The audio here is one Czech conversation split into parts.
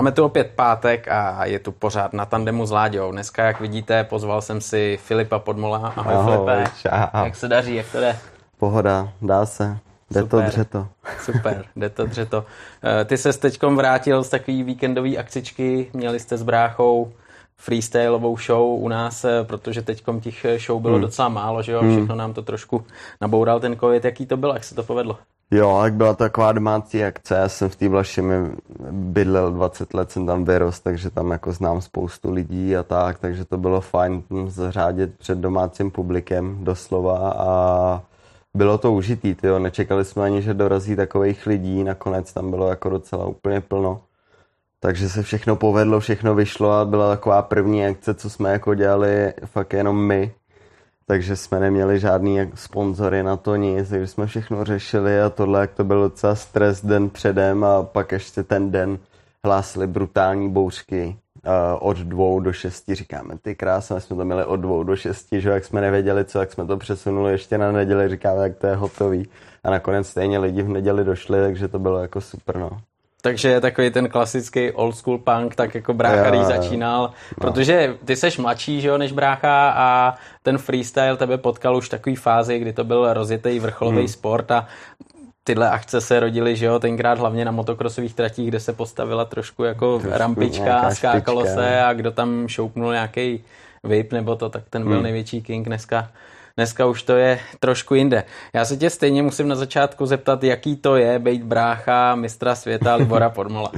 Máme tu opět pátek a je tu pořád na tandemu s Láďou. Dneska, jak vidíte, pozval jsem si Filipa Podmola. Ahoj, Ahoj Filipe. Čau. Jak se daří, jak to jde? Pohoda, dá se. Jde Super. to dřeto. Super, jde to dřeto. Eh, ty se teďkom vrátil z takový víkendový akcičky, měli jste s bráchou freestyleovou show u nás, eh, protože teďkom těch show bylo hmm. docela málo, že jo, hmm. všechno nám to trošku naboural ten covid. Jaký to byl, jak se to povedlo? Jo, jak byla to taková domácí akce, já jsem v té Vlašimi bydlel 20 let, jsem tam vyrost, takže tam jako znám spoustu lidí a tak, takže to bylo fajn zřádit před domácím publikem doslova a bylo to užitý, tyjo. nečekali jsme ani, že dorazí takových lidí, nakonec tam bylo jako docela úplně plno. Takže se všechno povedlo, všechno vyšlo a byla taková první akce, co jsme jako dělali fakt jenom my, takže jsme neměli žádný sponzory na to nic, takže jsme všechno řešili a tohle, jak to byl docela stres den předem a pak ještě ten den hlásili brutální bouřky uh, od dvou do šesti, říkáme, ty krásné, jsme to měli od dvou do šesti, že jak jsme nevěděli co, jak jsme to přesunuli ještě na neděli, říkáme, jak to je hotový a nakonec stejně lidi v neděli došli, takže to bylo jako super, no. Takže je takový ten klasický old school punk, tak jako brácha, když začínal. No. Protože ty seš mladší, že jo, než brácha a ten freestyle tebe potkal už v takový fázi, kdy to byl rozjetý vrcholový hmm. sport a tyhle akce se rodily, že jo, tenkrát hlavně na motokrosových tratích, kde se postavila trošku jako trošku rampička, skákalo špička. se a kdo tam šoupnul nějaký vape nebo to, tak ten byl hmm. největší king dneska Dneska už to je trošku jinde. Já se tě stejně musím na začátku zeptat, jaký to je být brácha mistra světa Libora Podmola.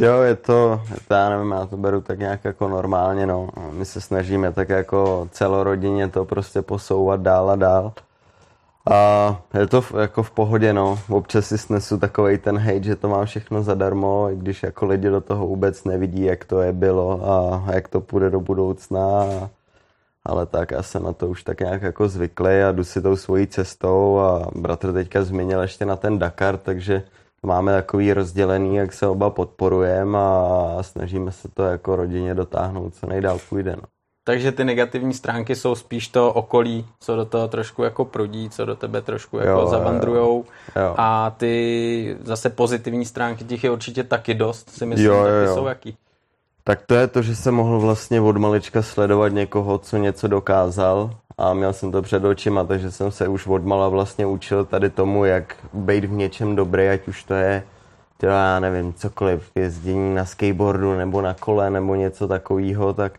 Jo, je to, to, já nevím, já to beru tak nějak jako normálně, no. My se snažíme tak jako celorodině to prostě posouvat dál a dál. A je to jako v pohodě, no. Občas si snesu takový ten hate, že to mám všechno zadarmo, i když jako lidi do toho vůbec nevidí, jak to je bylo a jak to půjde do budoucna. A ale tak já jsem na to už tak nějak jako zvyklý a jdu si tou svojí cestou a bratr teďka změnil ještě na ten Dakar, takže máme takový rozdělený, jak se oba podporujeme a snažíme se to jako rodině dotáhnout, co nejdál půjde. No. Takže ty negativní stránky jsou spíš to okolí, co do toho trošku jako prudí, co do tebe trošku jako jo, zavandrujou. Jo, jo. A ty zase pozitivní stránky těch je určitě taky dost, si myslím, jo, jo, jo. jsou jaký. Tak to je to, že jsem mohl vlastně od malička sledovat někoho, co něco dokázal a měl jsem to před očima, takže jsem se už od mala vlastně učil tady tomu, jak být v něčem dobrý, ať už to je, to já nevím, cokoliv, jezdění na skateboardu nebo na kole nebo něco takového, tak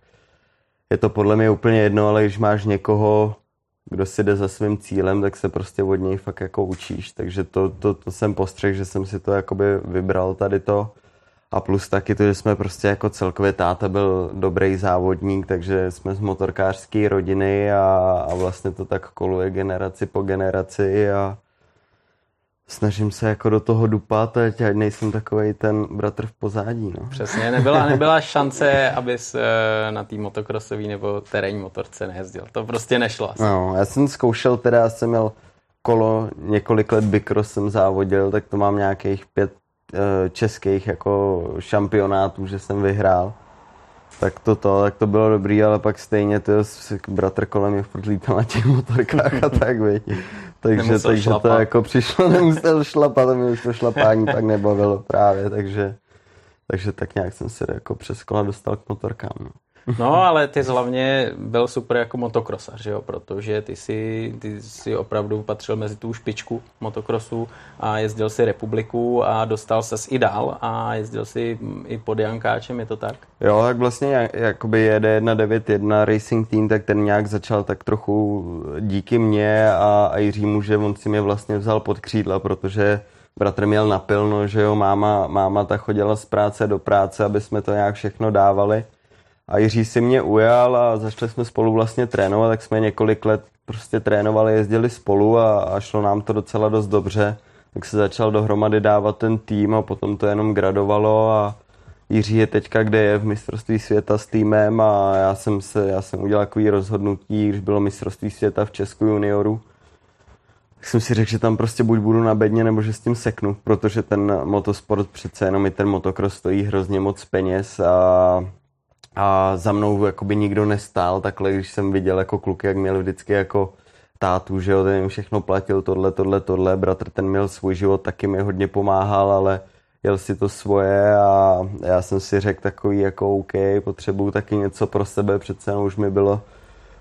je to podle mě úplně jedno, ale když máš někoho, kdo si jde za svým cílem, tak se prostě od něj fakt jako učíš. Takže to, to, to jsem postřeh, že jsem si to jakoby vybral tady to. A plus taky to, že jsme prostě jako celkově táta byl dobrý závodník, takže jsme z motorkářské rodiny a, a vlastně to tak koluje generaci po generaci a snažím se jako do toho dupat, ať nejsem takový ten bratr v pozádí. No. Přesně, nebyla, nebyla šance, abys eh, na té motokrosové nebo terénní motorce nejezdil. To prostě nešlo asi. No, já jsem zkoušel, teda já jsem měl kolo, několik let bikros jsem závodil, tak to mám nějakých pět, českých jako šampionátů, že jsem vyhrál. Tak to, to, tak to bylo dobrý, ale pak stejně to bratr kolem mě furt lítal na těch motorkách a tak, viď. Takže, takže to jako přišlo, nemusel šlapat, a mě už to šlapání pak nebavilo právě, takže, takže tak nějak jsem se jako přes kola dostal k motorkám. No. No, ale ty hlavně byl super jako motokrosař, jo, protože ty si, ty si opravdu patřil mezi tu špičku motokrosu a jezdil si republiku a dostal ses i dál a jezdil si i pod Jankáčem, je to tak? Jo, tak vlastně jakoby jede 191 Racing Team, tak ten nějak začal tak trochu díky mně a, a Jiřímu, že on si mě vlastně vzal pod křídla, protože bratr měl napilno, že jo, máma, máma ta chodila z práce do práce, aby jsme to nějak všechno dávali. A Jiří si mě ujal a začali jsme spolu vlastně trénovat, tak jsme několik let prostě trénovali, jezdili spolu a, a šlo nám to docela dost dobře. Tak se začal dohromady dávat ten tým a potom to jenom gradovalo a Jiří je teďka, kde je v mistrovství světa s týmem a já jsem, se, já jsem udělal takový rozhodnutí, když bylo mistrovství světa v Česku junioru, tak jsem si řekl, že tam prostě buď budu na bedně, nebo že s tím seknu, protože ten motosport přece jenom i ten motocross stojí hrozně moc peněz a a za mnou jakoby nikdo nestál takhle, když jsem viděl jako kluky, jak měli vždycky jako tátu, že jo, ten jim všechno platil, tohle, tohle, tohle, bratr ten měl svůj život, taky mi hodně pomáhal, ale jel si to svoje a já jsem si řekl takový jako OK, potřebuju taky něco pro sebe, přece už mi bylo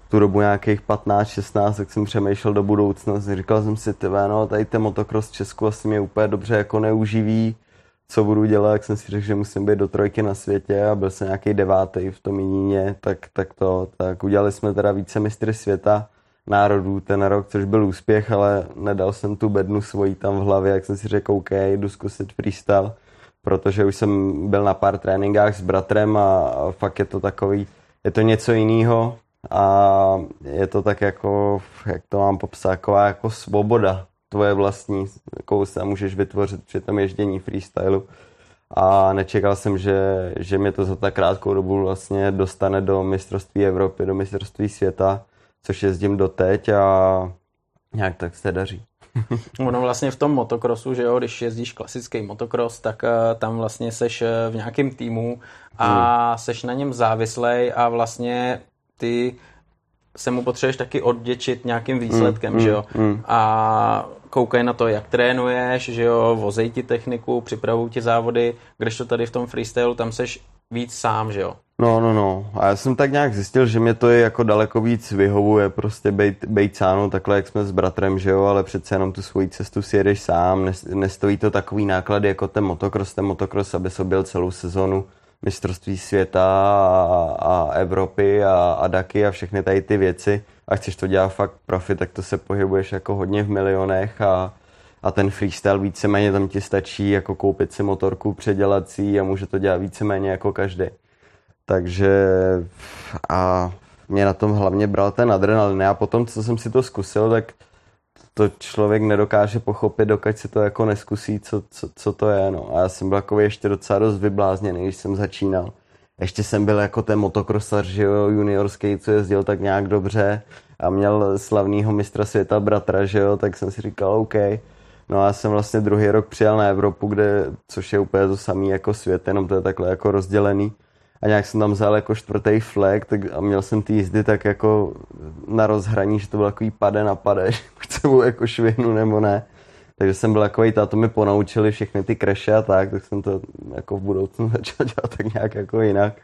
tu dobu nějakých 15-16, tak jsem přemýšlel do budoucna. Říkal jsem si, tebe, no, tady ten motocross v Česku asi mě úplně dobře jako neuživí, co budu dělat, jak jsem si řekl, že musím být do trojky na světě a byl jsem nějaký devátý v tom Jiníně, tak, tak to, tak udělali jsme teda více mistry světa národů ten rok, což byl úspěch, ale nedal jsem tu bednu svojí tam v hlavě, jak jsem si řekl, OK, jdu zkusit freestyle, protože už jsem byl na pár tréninkách s bratrem a fakt je to takový, je to něco jiného a je to tak jako, jak to mám popsat, jako svoboda tvoje vlastní, jakou se můžeš vytvořit při tom ježdění freestylu a nečekal jsem, že, že mě to za tak krátkou dobu vlastně dostane do mistrovství Evropy, do mistrovství světa, což jezdím doteď a nějak tak se daří. ono vlastně v tom motokrosu, že jo, když jezdíš klasický motokros, tak uh, tam vlastně seš uh, v nějakém týmu a hmm. seš na něm závislej a vlastně ty se mu potřebuješ taky odděčit nějakým výsledkem, mm, že jo. Mm. A koukej na to, jak trénuješ, že jo, vozej ti techniku, připravují ti závody, to tady v tom freestylu, tam seš víc sám, že jo. No, no, no. A já jsem tak nějak zjistil, že mě to je jako daleko víc vyhovuje prostě bejt, bejt sám, takhle jak jsme s bratrem, že jo, ale přece jenom tu svoji cestu si jedeš sám, nestojí to takový náklad jako ten motocross, ten motocross, aby se byl celou sezonu mistrovství světa a, a Evropy a, a Daky a všechny tady ty věci a chceš to dělat fakt profit, tak to se pohybuješ jako hodně v milionech a, a ten freestyle víceméně tam ti stačí jako koupit si motorku předělací a může to dělat víceméně jako každý. Takže a mě na tom hlavně bral ten adrenalin. A potom, co jsem si to zkusil, tak to člověk nedokáže pochopit, dokud se to jako neskusí, co, co, co to je. No. A já jsem byl jako ještě docela dost vyblázněný, když jsem začínal. Ještě jsem byl jako ten motokrosař, že jo, juniorský, co jezdil tak nějak dobře a měl slavného mistra světa bratra, že jo, tak jsem si říkal, OK. No a já jsem vlastně druhý rok přijel na Evropu, kde, což je úplně to samé jako svět, jenom to je takhle jako rozdělený a nějak jsem tam vzal jako čtvrtý flag tak a měl jsem ty jízdy tak jako na rozhraní, že to byl takový pade na pade, že buď jako švihnu nebo ne. Takže jsem byl takový, to mi ponaučili všechny ty kreše a tak, tak jsem to jako v budoucnu začal dělat tak nějak jako jinak.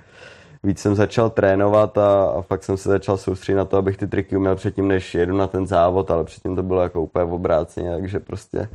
Víc jsem začal trénovat a, a fakt jsem se začal soustředit na to, abych ty triky uměl předtím, než jedu na ten závod, ale předtím to bylo jako úplně v obráceně, takže prostě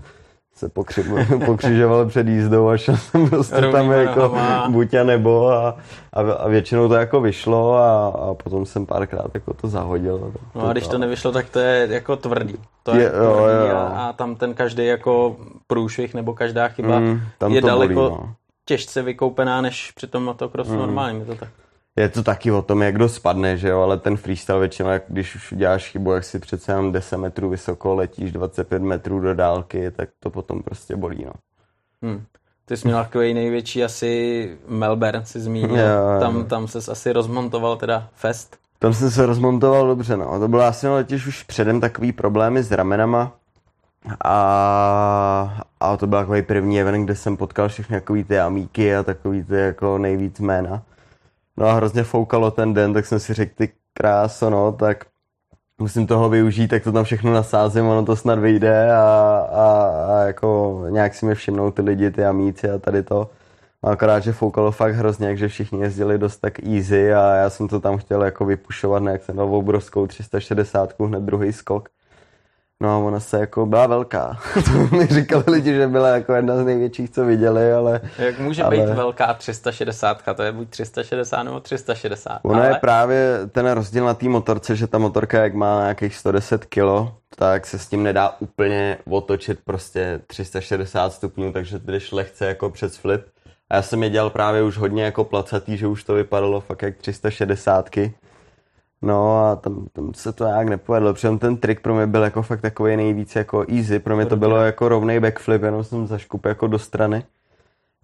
se pokřižoval před jízdou a šel jsem prostě Rovný tam jako buď a nebo a, a, a, většinou to jako vyšlo a, a potom jsem párkrát jako to zahodil. No a když to nevyšlo, tak to je jako tvrdý. To je, je tvrdý jo, jo. A, a tam ten každý jako průšvih nebo každá chyba mm, je daleko bolí, no. těžce vykoupená než při tom motocrossu mm. normálním, je to tak je to taky o tom, jak kdo spadne, že jo, ale ten freestyle většinou, jak když už děláš chybu, jak si přece jenom 10 metrů vysoko letíš 25 metrů do dálky, tak to potom prostě bolí, no. Hmm. Ty jsi měl takový největší asi Melbourne, si zmínil. Jo, tam, tam ses asi rozmontoval teda fest. Tam jsem se rozmontoval dobře, no. To bylo asi letěž už předem takový problémy s ramenama. A, a to byl takový první event, kde jsem potkal všechny takový ty amíky a takový ty jako nejvíc jména. No a hrozně foukalo ten den, tak jsem si řekl, ty kráso, no, tak musím toho využít, tak to tam všechno nasázím, ono to snad vyjde a, a, a jako nějak si mi všimnou ty lidi, ty amíci a tady to. A akorát, že foukalo fakt hrozně, že všichni jezdili dost tak easy a já jsem to tam chtěl jako vypušovat, ne, jak jsem dal obrovskou 360, hned druhý skok. No a ona se jako byla velká. to mi říkali lidi, že byla jako jedna z největších, co viděli, ale... Jak může ale... být velká 360? To je buď 360 nebo 360. Ono ale... je právě ten rozdíl na té motorce, že ta motorka, jak má nějakých 110 kg, tak se s tím nedá úplně otočit prostě 360 stupňů, takže jdeš lehce jako přes flip. A já jsem je dělal právě už hodně jako placatý, že už to vypadalo fakt jak 360. No a tam, tam se to nějak nepovedlo, protože ten trik pro mě byl jako fakt takový nejvíc jako easy, pro mě to bylo jako rovný backflip, jenom jsem zaškup jako do strany.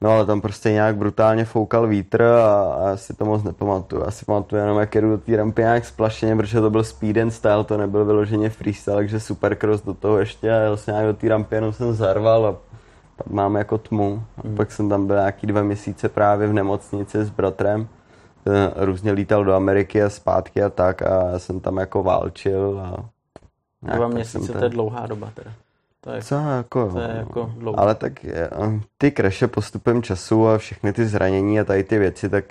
No ale tam prostě nějak brutálně foukal vítr a, a si to moc nepamatuju. Já si pamatuju jenom, jak jedu do té rampy nějak splašeně, protože to byl speed and style, to nebyl vyloženě freestyle, takže supercross do toho ještě a jel jsem nějak do té rampy, jenom jsem zarval a pak mám jako tmu. A mm. pak jsem tam byl nějaký dva měsíce právě v nemocnici s bratrem různě lítal do Ameriky a zpátky a tak a já jsem tam jako válčil a... Dva měsíce, to je dlouhá doba teda. To je, Co jako, to je jako dlouho. ale tak je, ty kreše postupem času a všechny ty zranění a tady ty věci, tak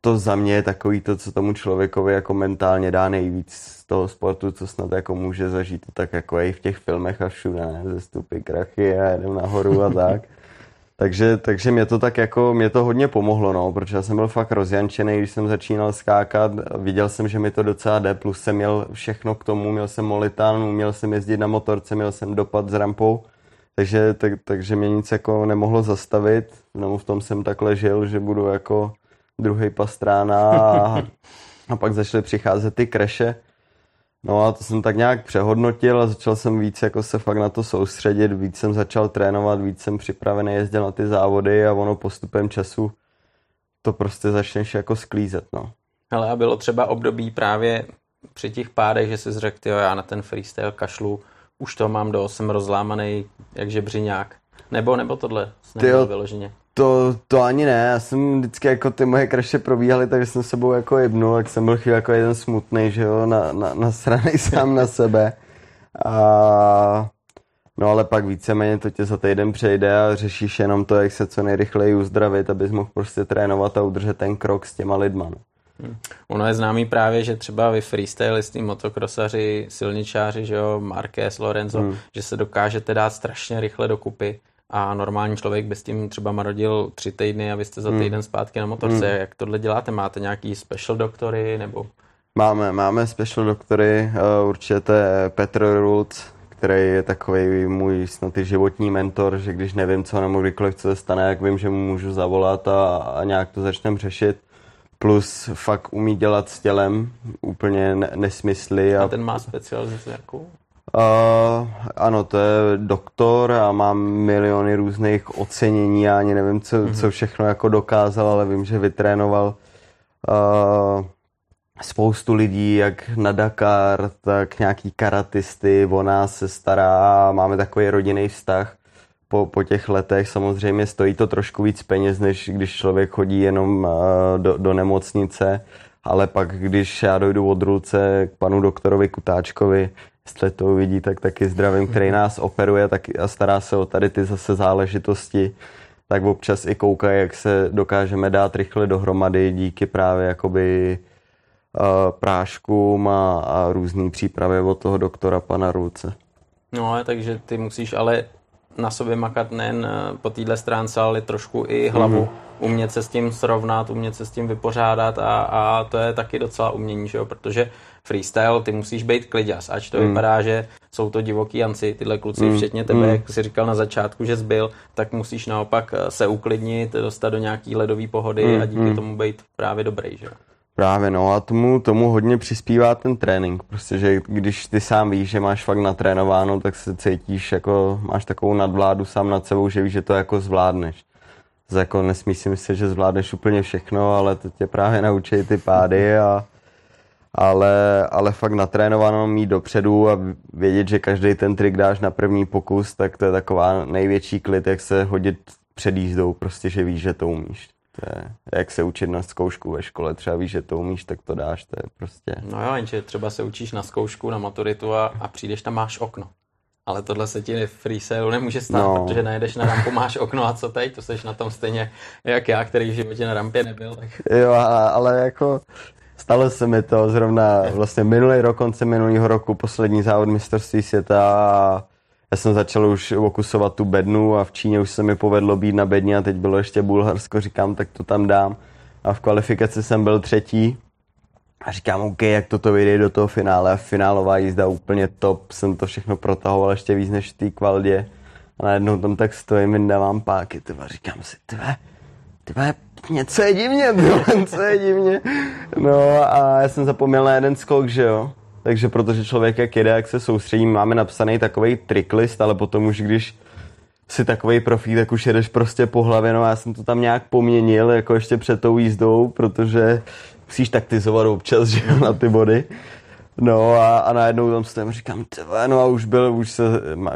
to za mě je takový to, co tomu člověkovi jako mentálně dá nejvíc z toho sportu, co snad jako může zažít, tak jako i v těch filmech a všude, ne? ze stupy krachy a jedem nahoru a tak. Takže, takže mě to tak jako, mě to hodně pomohlo, no, protože já jsem byl fakt rozjančený, když jsem začínal skákat, viděl jsem, že mi to docela jde, plus jsem měl všechno k tomu, měl jsem molitán, měl jsem jezdit na motorce, měl jsem dopad s rampou, takže, tak, takže mě nic jako nemohlo zastavit, no v tom jsem takhle žil, že budu jako druhý pastrána a, a pak začaly přicházet ty kreše. No a to jsem tak nějak přehodnotil a začal jsem víc jako se fakt na to soustředit, víc jsem začal trénovat, víc jsem připravený jezdil na ty závody a ono postupem času to prostě začneš jako sklízet, no. Ale a bylo třeba období právě při těch pádech, že jsi řekl, jo, já na ten freestyle kašlu, už to mám do, jsem rozlámaný jak žebřiňák. Nebo, nebo tohle nebylo vyloženě. To, to ani ne, já jsem vždycky jako ty moje kraše probíhaly, takže jsem sebou jako jebnul, jak jsem byl chvíli jako jeden smutný, že jo, na, na, na strany sám na sebe. A No ale pak víceméně to tě za týden přejde a řešíš jenom to, jak se co nejrychleji uzdravit, abys mohl prostě trénovat a udržet ten krok s těma lidma. No. Hmm. Ono je známý právě, že třeba vy freestylisti, motokrosaři, silničáři, že jo, Marquez, Lorenzo, hmm. že se dokážete dát strašně rychle dokupy a normální člověk by s tím třeba marodil tři týdny a vy jste za hmm. týden zpátky na motorce. Hmm. Jak tohle děláte? Máte nějaký special doktory nebo... Máme, máme special doktory, uh, určitě to je Petr Rulc, který je takový můj snad i životní mentor, že když nevím co nebo kdykoliv co se stane, jak vím, že mu můžu zavolat a, a nějak to začneme řešit. Plus fakt umí dělat s tělem úplně nesmysly. A, a ten má specializaci jakou? Uh, ano, to je doktor a mám miliony různých ocenění a ani nevím, co, mm-hmm. co všechno jako dokázal, ale vím, že vytrénoval uh, spoustu lidí, jak na Dakar, tak nějaký karatisty, o nás se stará máme takový rodinný vztah po, po těch letech. Samozřejmě stojí to trošku víc peněz, než když člověk chodí jenom uh, do, do nemocnice, ale pak, když já dojdu od ruce k panu doktorovi Kutáčkovi, jestli to uvidí, tak taky zdravím, který mhm. nás operuje tak a stará se o tady ty zase záležitosti, tak občas i koukají, jak se dokážeme dát rychle dohromady díky právě jakoby uh, práškům a, a různý přípravy od toho doktora pana Ruce. No, takže ty musíš ale na sobě makat nejen eh, po téhle stránce, ale trošku i hlavu. Mm-hmm. Umět se s tím srovnat, umět se s tím vypořádat a, a to je taky docela umění, že jo? protože freestyle, ty musíš být kliděs, ač to mm. vypadá, že jsou to divoký janci, tyhle kluci, mm. včetně tebe, mm. jak jsi říkal na začátku, že zbyl, tak musíš naopak eh, se uklidnit, dostat do nějaký ledové pohody mm. a díky mm. tomu být právě dobrý, že jo? Právě no a tomu, tomu hodně přispívá ten trénink, prostě, že když ty sám víš, že máš fakt natrénováno, tak se cítíš jako, máš takovou nadvládu sám nad sebou, že víš, že to jako zvládneš. Jako nesmí si myslet, že zvládneš úplně všechno, ale to tě právě naučí ty pády a ale, ale fakt natrénováno mít dopředu a vědět, že každý ten trik dáš na první pokus, tak to je taková největší klid, jak se hodit před jízdou, prostě, že víš, že to umíš. To je, jak se učit na zkoušku ve škole, třeba víš, že to umíš, tak to dáš, to je prostě... No jo, jenže třeba se učíš na zkoušku, na maturitu a, a přijdeš tam, máš okno. Ale tohle se ti v freestyle nemůže stát, no. protože najedeš na rampu, máš okno a co teď? To seš na tom stejně jak já, který v životě na rampě nebyl. Tak... Jo, ale jako stalo se mi to zrovna vlastně minulý rok, konce minulého roku, poslední závod mistrovství světa já jsem začal už okusovat tu bednu a v Číně už se mi povedlo být na bedně a teď bylo ještě Bulharsko, říkám, tak to tam dám. A v kvalifikaci jsem byl třetí a říkám, OK, jak toto vyjde do toho finále a finálová jízda úplně top, jsem to všechno protahoval ještě víc než v té kvaldě a najednou tam tak stojím, vydávám páky, tyva, říkám si, tyve, tyve, něco je divně, tyve, co je divně. No a já jsem zapomněl na jeden skok, že jo, takže protože člověk jak jede, jak se soustředí, máme napsaný takový tricklist, ale potom už když si takový profík, tak už jedeš prostě po hlavě, no já jsem to tam nějak poměnil, jako ještě před tou jízdou, protože musíš taktizovat občas, že na ty body. No a, a najednou tam stojím říkám, tyhle, no a už byl, už se,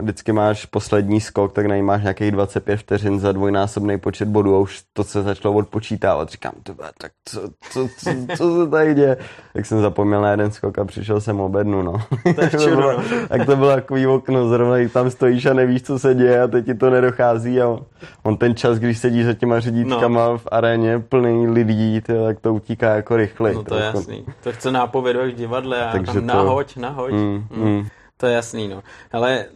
vždycky máš poslední skok, tak na máš nějakých 25 vteřin za dvojnásobný počet bodů a už to se začalo odpočítávat. Říkám, tyhle, tak co, co, co, co se tady děje? Tak jsem zapomněl na jeden skok a přišel jsem obednu, no. Tak to bylo, tak to bylo takový okno, zrovna tam stojíš a nevíš, co se děje a teď ti to nedochází a on ten čas, když sedí za těma řidítkama no. v aréně plný lidí, tak to utíká jako rychle. No to je jako... jasný. To chce nápovědu v divadle a Takže tam to... nahoď, nahoď. Mm, mm. Mm. To je jasný, no. Ale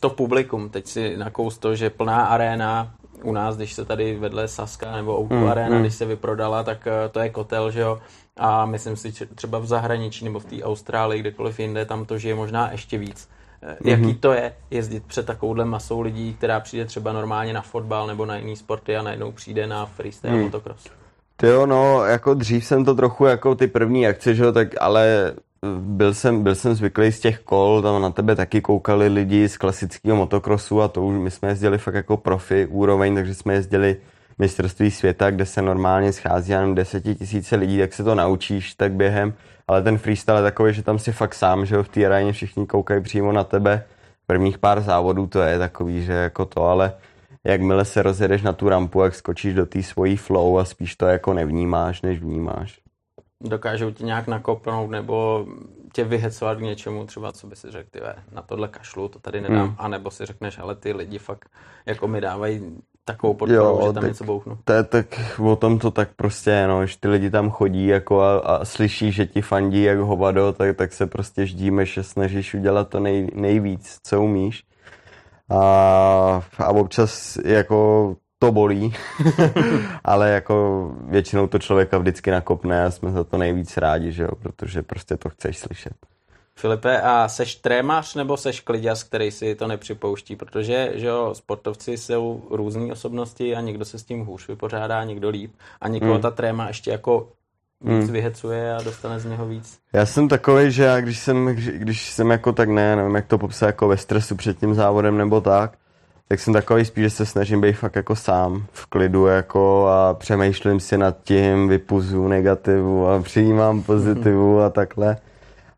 to publikum, teď si nakous to, že plná aréna, u nás, když se tady vedle Saska nebo Outu mm, Arena, mm. když se vyprodala, tak eh, to je kotel, že jo. A myslím si, že třeba v zahraničí nebo v té Austrálii, kdekoliv jinde, tam to žije možná ještě víc. Mm-hmm. Jaký to je jezdit před takovouhle masou lidí, která přijde třeba normálně na fotbal nebo na jiný sporty a najednou přijde na freestyle mm. motocross? Ty jo, no, jako dřív jsem to trochu jako ty první akce, že jo, tak ale byl jsem, byl jsem zvyklý z těch kol, tam na tebe taky koukali lidi z klasického motokrosu a to už my jsme jezdili fakt jako profi úroveň, takže jsme jezdili mistrovství světa, kde se normálně schází jenom desetitisíce lidí, tak se to naučíš tak během, ale ten freestyle je takový, že tam si fakt sám, že v té aréně všichni koukají přímo na tebe, prvních pár závodů to je takový, že jako to, ale jakmile se rozjedeš na tu rampu, jak skočíš do té svojí flow a spíš to jako nevnímáš, než vnímáš. Dokážou tě nějak nakopnout nebo tě vyhecovat k něčemu, třeba co by si řekl, ty na tohle kašlu, to tady nedám, hmm. anebo si řekneš, ale ty lidi fakt jako mi dávají takovou podporu, jo, že tam tak, něco bouchnu. To je tak o tom to tak prostě je, no, že ty lidi tam chodí jako a, a slyší, že ti fandí jak hovado, tak, tak se prostě ždíme, že snažíš udělat to nej, nejvíc, co umíš. A, a občas jako to bolí, ale jako většinou to člověka vždycky nakopne a jsme za to nejvíc rádi, že jo, protože prostě to chceš slyšet. Filipe, a seš trémař nebo seš kliděs, který si to nepřipouští? Protože že jo, sportovci jsou různé osobnosti a někdo se s tím hůř vypořádá, někdo líp a někoho hmm. ta tréma ještě jako víc hmm. vyhecuje a dostane z něho víc. Já jsem takový, že já když jsem, když jsem jako tak ne, nevím jak to popsat, jako ve stresu před tím závodem nebo tak, tak jsem takový spíš, že se snažím být fakt jako sám v klidu jako a přemýšlím si nad tím, vypuzu negativu a přijímám pozitivu a takhle.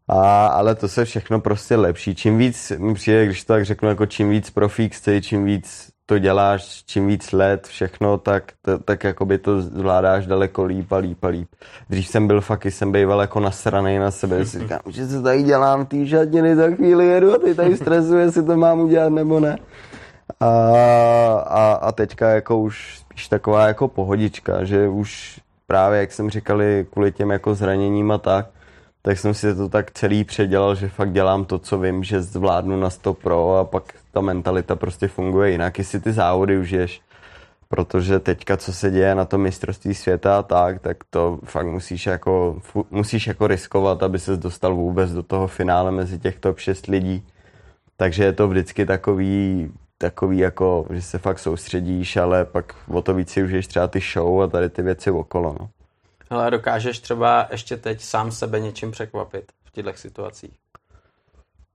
A, ale to se všechno prostě lepší. Čím víc mi přijde, když to tak řeknu, jako čím víc profík jsi, čím víc to děláš, čím víc let, všechno, tak, to, tak jakoby to zvládáš daleko líp a líp a líp. Dřív jsem byl fakt, jsem býval jako nasranej na sebe, si říkám, že se tady dělám ty žadiny, za chvíli jedu a ty tady stresuje, jestli to mám udělat nebo ne. A, a, a teďka jako už spíš taková jako pohodička, že už právě, jak jsem říkali, kvůli těm jako zraněním a tak, tak jsem si to tak celý předělal, že fakt dělám to, co vím, že zvládnu na 100 pro a pak ta mentalita prostě funguje jinak, jestli ty závody užiješ. Protože teďka, co se děje na tom mistrovství světa a tak, tak to fakt musíš jako, musíš jako riskovat, aby ses dostal vůbec do toho finále mezi těch top 6 lidí. Takže je to vždycky takový, takový jako, že se fakt soustředíš, ale pak o to víc si užiješ třeba ty show a tady ty věci okolo. No. Ale dokážeš třeba ještě teď sám sebe něčím překvapit v těchto situacích?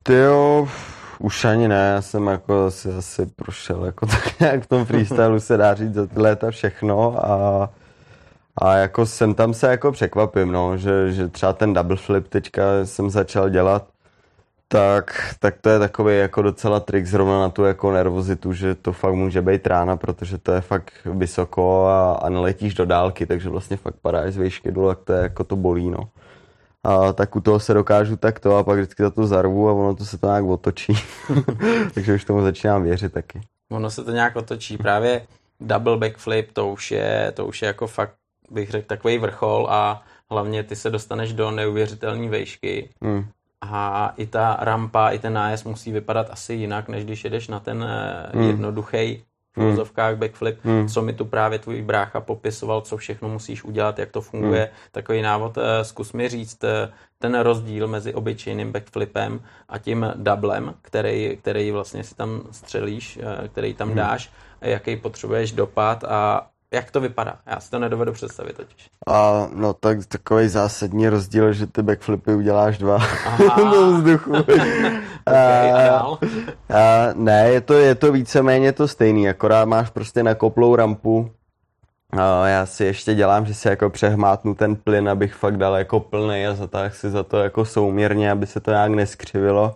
Ty jo, už ani ne, já jsem jako asi, asi prošel jako tak nějak v tom freestylu se dá říct za ty léta všechno a, a jako jsem tam se jako překvapím, no, že, že třeba ten double flip teďka jsem začal dělat tak, tak to je takový jako docela trik zrovna na tu jako nervozitu, že to fakt může být rána, protože to je fakt vysoko a, a neletíš do dálky, takže vlastně fakt padáš z výšky dolů, tak to je jako to bolí, no. A tak u toho se dokážu takto a pak vždycky za to zarvu a ono to se to nějak otočí. takže už tomu začínám věřit taky. Ono se to nějak otočí. Právě double backflip, to už je, to už je jako fakt, bych řekl, takový vrchol a hlavně ty se dostaneš do neuvěřitelné výšky. Hmm a i ta rampa, i ten nájezd musí vypadat asi jinak, než když jedeš na ten hmm. jednoduchý v úzovkách backflip, hmm. co mi tu právě tvůj brácha popisoval, co všechno musíš udělat, jak to funguje. Hmm. Takový návod, eh, zkus mi říct eh, ten rozdíl mezi obyčejným backflipem a tím doublem, který, který vlastně si tam střelíš, který tam dáš, jaký potřebuješ dopad a jak to vypadá? Já si to nedovedu představit totiž. A no tak takový zásadní rozdíl, že ty backflipy uděláš dva do vzduchu. okay, a, a, a, ne, je to, je to víceméně to stejný, akorát máš prostě nakoplou rampu No, já si ještě dělám, že si jako přehmátnu ten plyn, abych fakt dal jako plný a zatáhl si za to jako souměrně, aby se to nějak neskřivilo.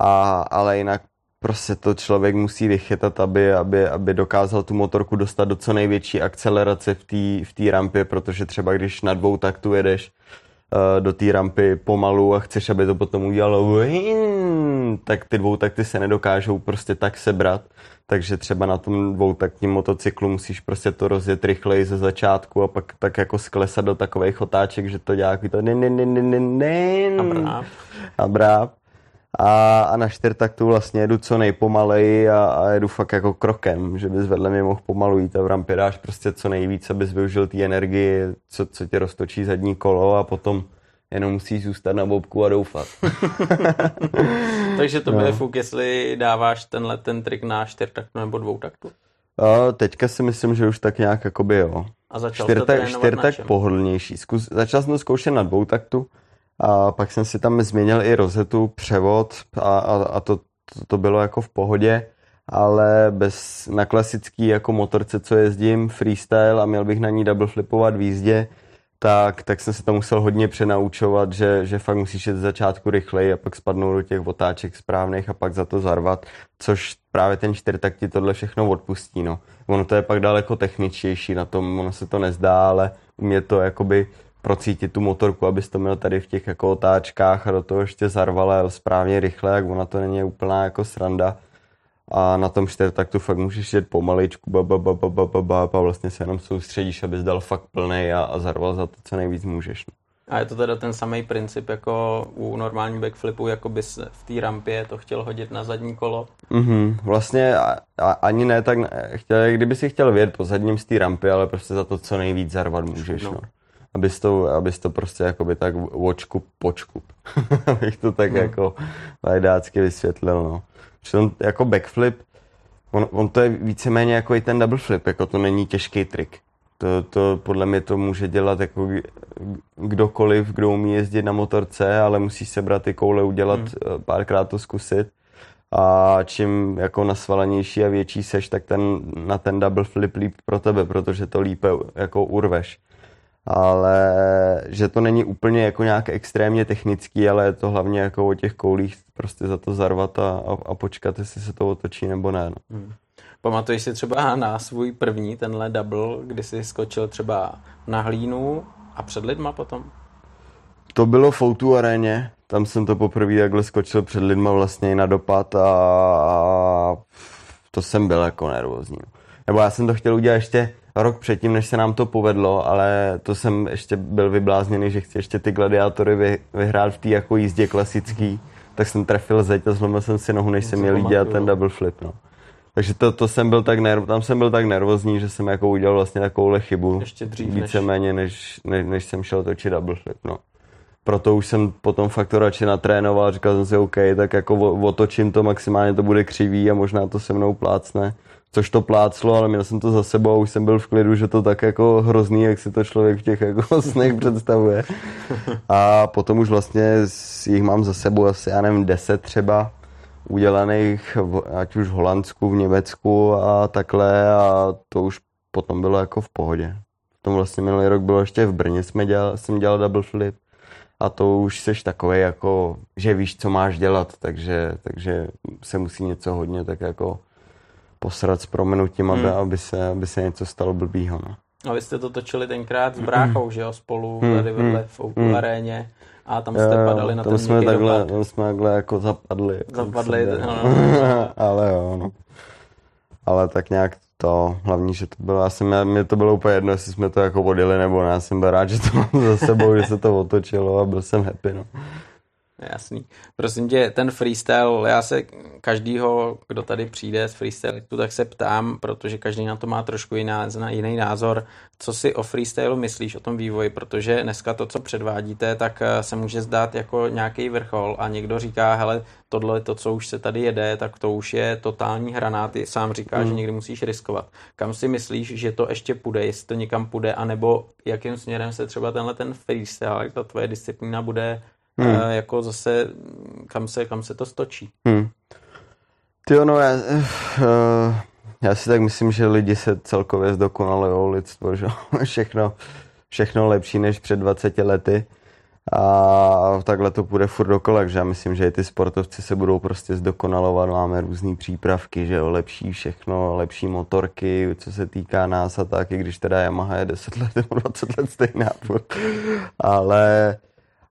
A, ale jinak prostě to člověk musí vychytat, aby, aby, aby dokázal tu motorku dostat do co největší akcelerace v té v tý rampě, protože třeba když na dvou taktu jedeš uh, do té rampy pomalu a chceš, aby to potom udělalo tak ty dvou takty se nedokážou prostě tak sebrat, takže třeba na tom dvoutaktním motocyklu musíš prostě to rozjet rychleji ze začátku a pak tak jako sklesat do takových otáček, že to dělá to nin, nin, nin, nin, nin, a bráp. A bráp. A, a na čtyřtaktu vlastně jedu co nejpomaleji a, a jedu fakt jako krokem, že bys vedle mě mohl pomalu jít a v rampě dáš prostě co nejvíc, abys využil té energii, co, co tě roztočí zadní kolo a potom jenom musíš zůstat na bobku a doufat. Takže to bude no. fuk, jestli dáváš tenhle ten trik na čtyřtaktu nebo dvoutaktu? A teďka si myslím, že už tak nějak jakoby jo. A začal Čtyrtak, čtyřtak pohodlnější. Zkus, začal jsem to zkoušet na dvoutaktu a pak jsem si tam změnil i rozetu, převod a, a, a to, to, to bylo jako v pohodě, ale bez, na klasický jako motorce, co jezdím, freestyle a měl bych na ní double flipovat v jízdě, tak, tak jsem se to musel hodně přenaučovat, že, že fakt musíš jít z začátku rychleji a pak spadnout do těch otáček správných a pak za to zarvat, což právě ten čtyřtak ti tohle všechno odpustí. No. Ono to je pak daleko techničtější na tom, ono se to nezdá, ale umě to jakoby procítit tu motorku, abys to měl tady v těch jako otáčkách a do toho ještě zarval správně rychle, jak ona to není úplná jako sranda a na tom čtyřtaktu fakt můžeš jet pomaličku, ba, ba, ba, ba, ba, ba, ba, a vlastně se jenom soustředíš, abys dal fakt plný a, a zarval za to, co nejvíc můžeš. No. A je to teda ten samý princip jako u normální backflipu, jako bys v té rampě to chtěl hodit na zadní kolo? Mm-hmm. Vlastně a, a, ani ne tak, chtěl, kdyby si chtěl vědět po zadním z té rampy, ale prostě za to co nejvíc zarvat můžeš. No. no. Abys, to, abys to prostě jakoby tak očkup, počkup. Abych to tak no. jako lajdácky vysvětlil. No. Přitom jako backflip, on, on to je víceméně jako i ten double flip, jako to není těžký trik. To, to podle mě to může dělat jako kdokoliv, kdo umí jezdit na motorce, ale musí sebrat ty koule, udělat, hmm. párkrát to zkusit. A čím jako nasvalenější a větší seš, tak ten, na ten double flip líp pro tebe, protože to líp jako urveš ale že to není úplně jako nějak extrémně technický, ale je to hlavně jako o těch koulích prostě za to zarvat a, a, a počkat, jestli se to otočí nebo ne. No. Hmm. Pamatuješ si třeba na svůj první tenhle double, kdy jsi skočil třeba na hlínu a před lidma potom? To bylo v Outu aréně, tam jsem to poprvé takhle skočil před lidma vlastně i na dopad a, a to jsem byl jako nervózní. Nebo já jsem to chtěl udělat ještě rok předtím, než se nám to povedlo, ale to jsem ještě byl vyblázněný, že chci ještě ty gladiátory vy, vyhrát v té jako jízdě klasický, tak jsem trefil zeď a zlomil jsem si nohu, než jsem měl dělat ten double flip. No. Takže to, to jsem byl tak nerv, tam jsem byl tak nervózní, že jsem jako udělal vlastně takovouhle chybu. Ještě dřív víceméně, než, než, než, jsem šel točit double flip. No. Proto už jsem potom fakt to radši natrénoval, říkal jsem si OK, tak jako otočím to, maximálně to bude křivý a možná to se mnou plácne což to pláclo, ale měl jsem to za sebou a už jsem byl v klidu, že to tak jako hrozný, jak si to člověk v těch jako snech představuje. A potom už vlastně jich mám za sebou asi, já nevím, deset třeba udělaných, ať už v Holandsku, v Německu a takhle a to už potom bylo jako v pohodě. V tom vlastně minulý rok bylo ještě v Brně, jsme dělal, jsem dělal double flip a to už seš takový jako, že víš, co máš dělat, takže, takže se musí něco hodně tak jako posrat s promenutím, aby, hmm. aby, se, aby se něco stalo blbýho. No. A vy jste to točili tenkrát s bráchou, hmm. že jo, spolu hmm. tady vedle hmm. v hmm. aréně a tam jste jo, padali na ten jsme takhle, tam jsme takhle jako zapadli. Zapadli, no, no, no. Ale jo, no. Ale tak nějak to, hlavní, že to bylo, asi mě, mě to bylo úplně jedno, jestli jsme to jako vodili nebo ne, já jsem byl rád, že to mám za sebou, že se to otočilo a byl jsem happy, no. Jasný. Prosím tě, ten freestyle, já se každýho, kdo tady přijde z freestyle, tak se ptám, protože každý na to má trošku jiná, jiný názor, co si o freestylu myslíš, o tom vývoji, protože dneska to, co předvádíte, tak eh, se může zdát jako nějaký vrchol a někdo říká, hele, tohle, to, co už se tady jede, tak to už je totální hranáty, sám říká, mm. že někdy musíš riskovat. Kam si myslíš, že to ještě půjde, jestli to někam půjde, anebo jakým směrem se třeba tenhle ten freestyle, ta tvoje disciplína bude hmm. uh, jako zase kam se, kam se to stočí. Hmm. Ty ono, já, uh, já si tak myslím, že lidi se celkově zdokonalují lidstvo, že všechno, všechno lepší než před 20 lety a takhle to půjde furt dokola, že já myslím, že i ty sportovci se budou prostě zdokonalovat, máme různé přípravky, že jo, lepší všechno, lepší motorky, co se týká nás a tak, i když teda Yamaha je 10 let nebo 20 let stejná ale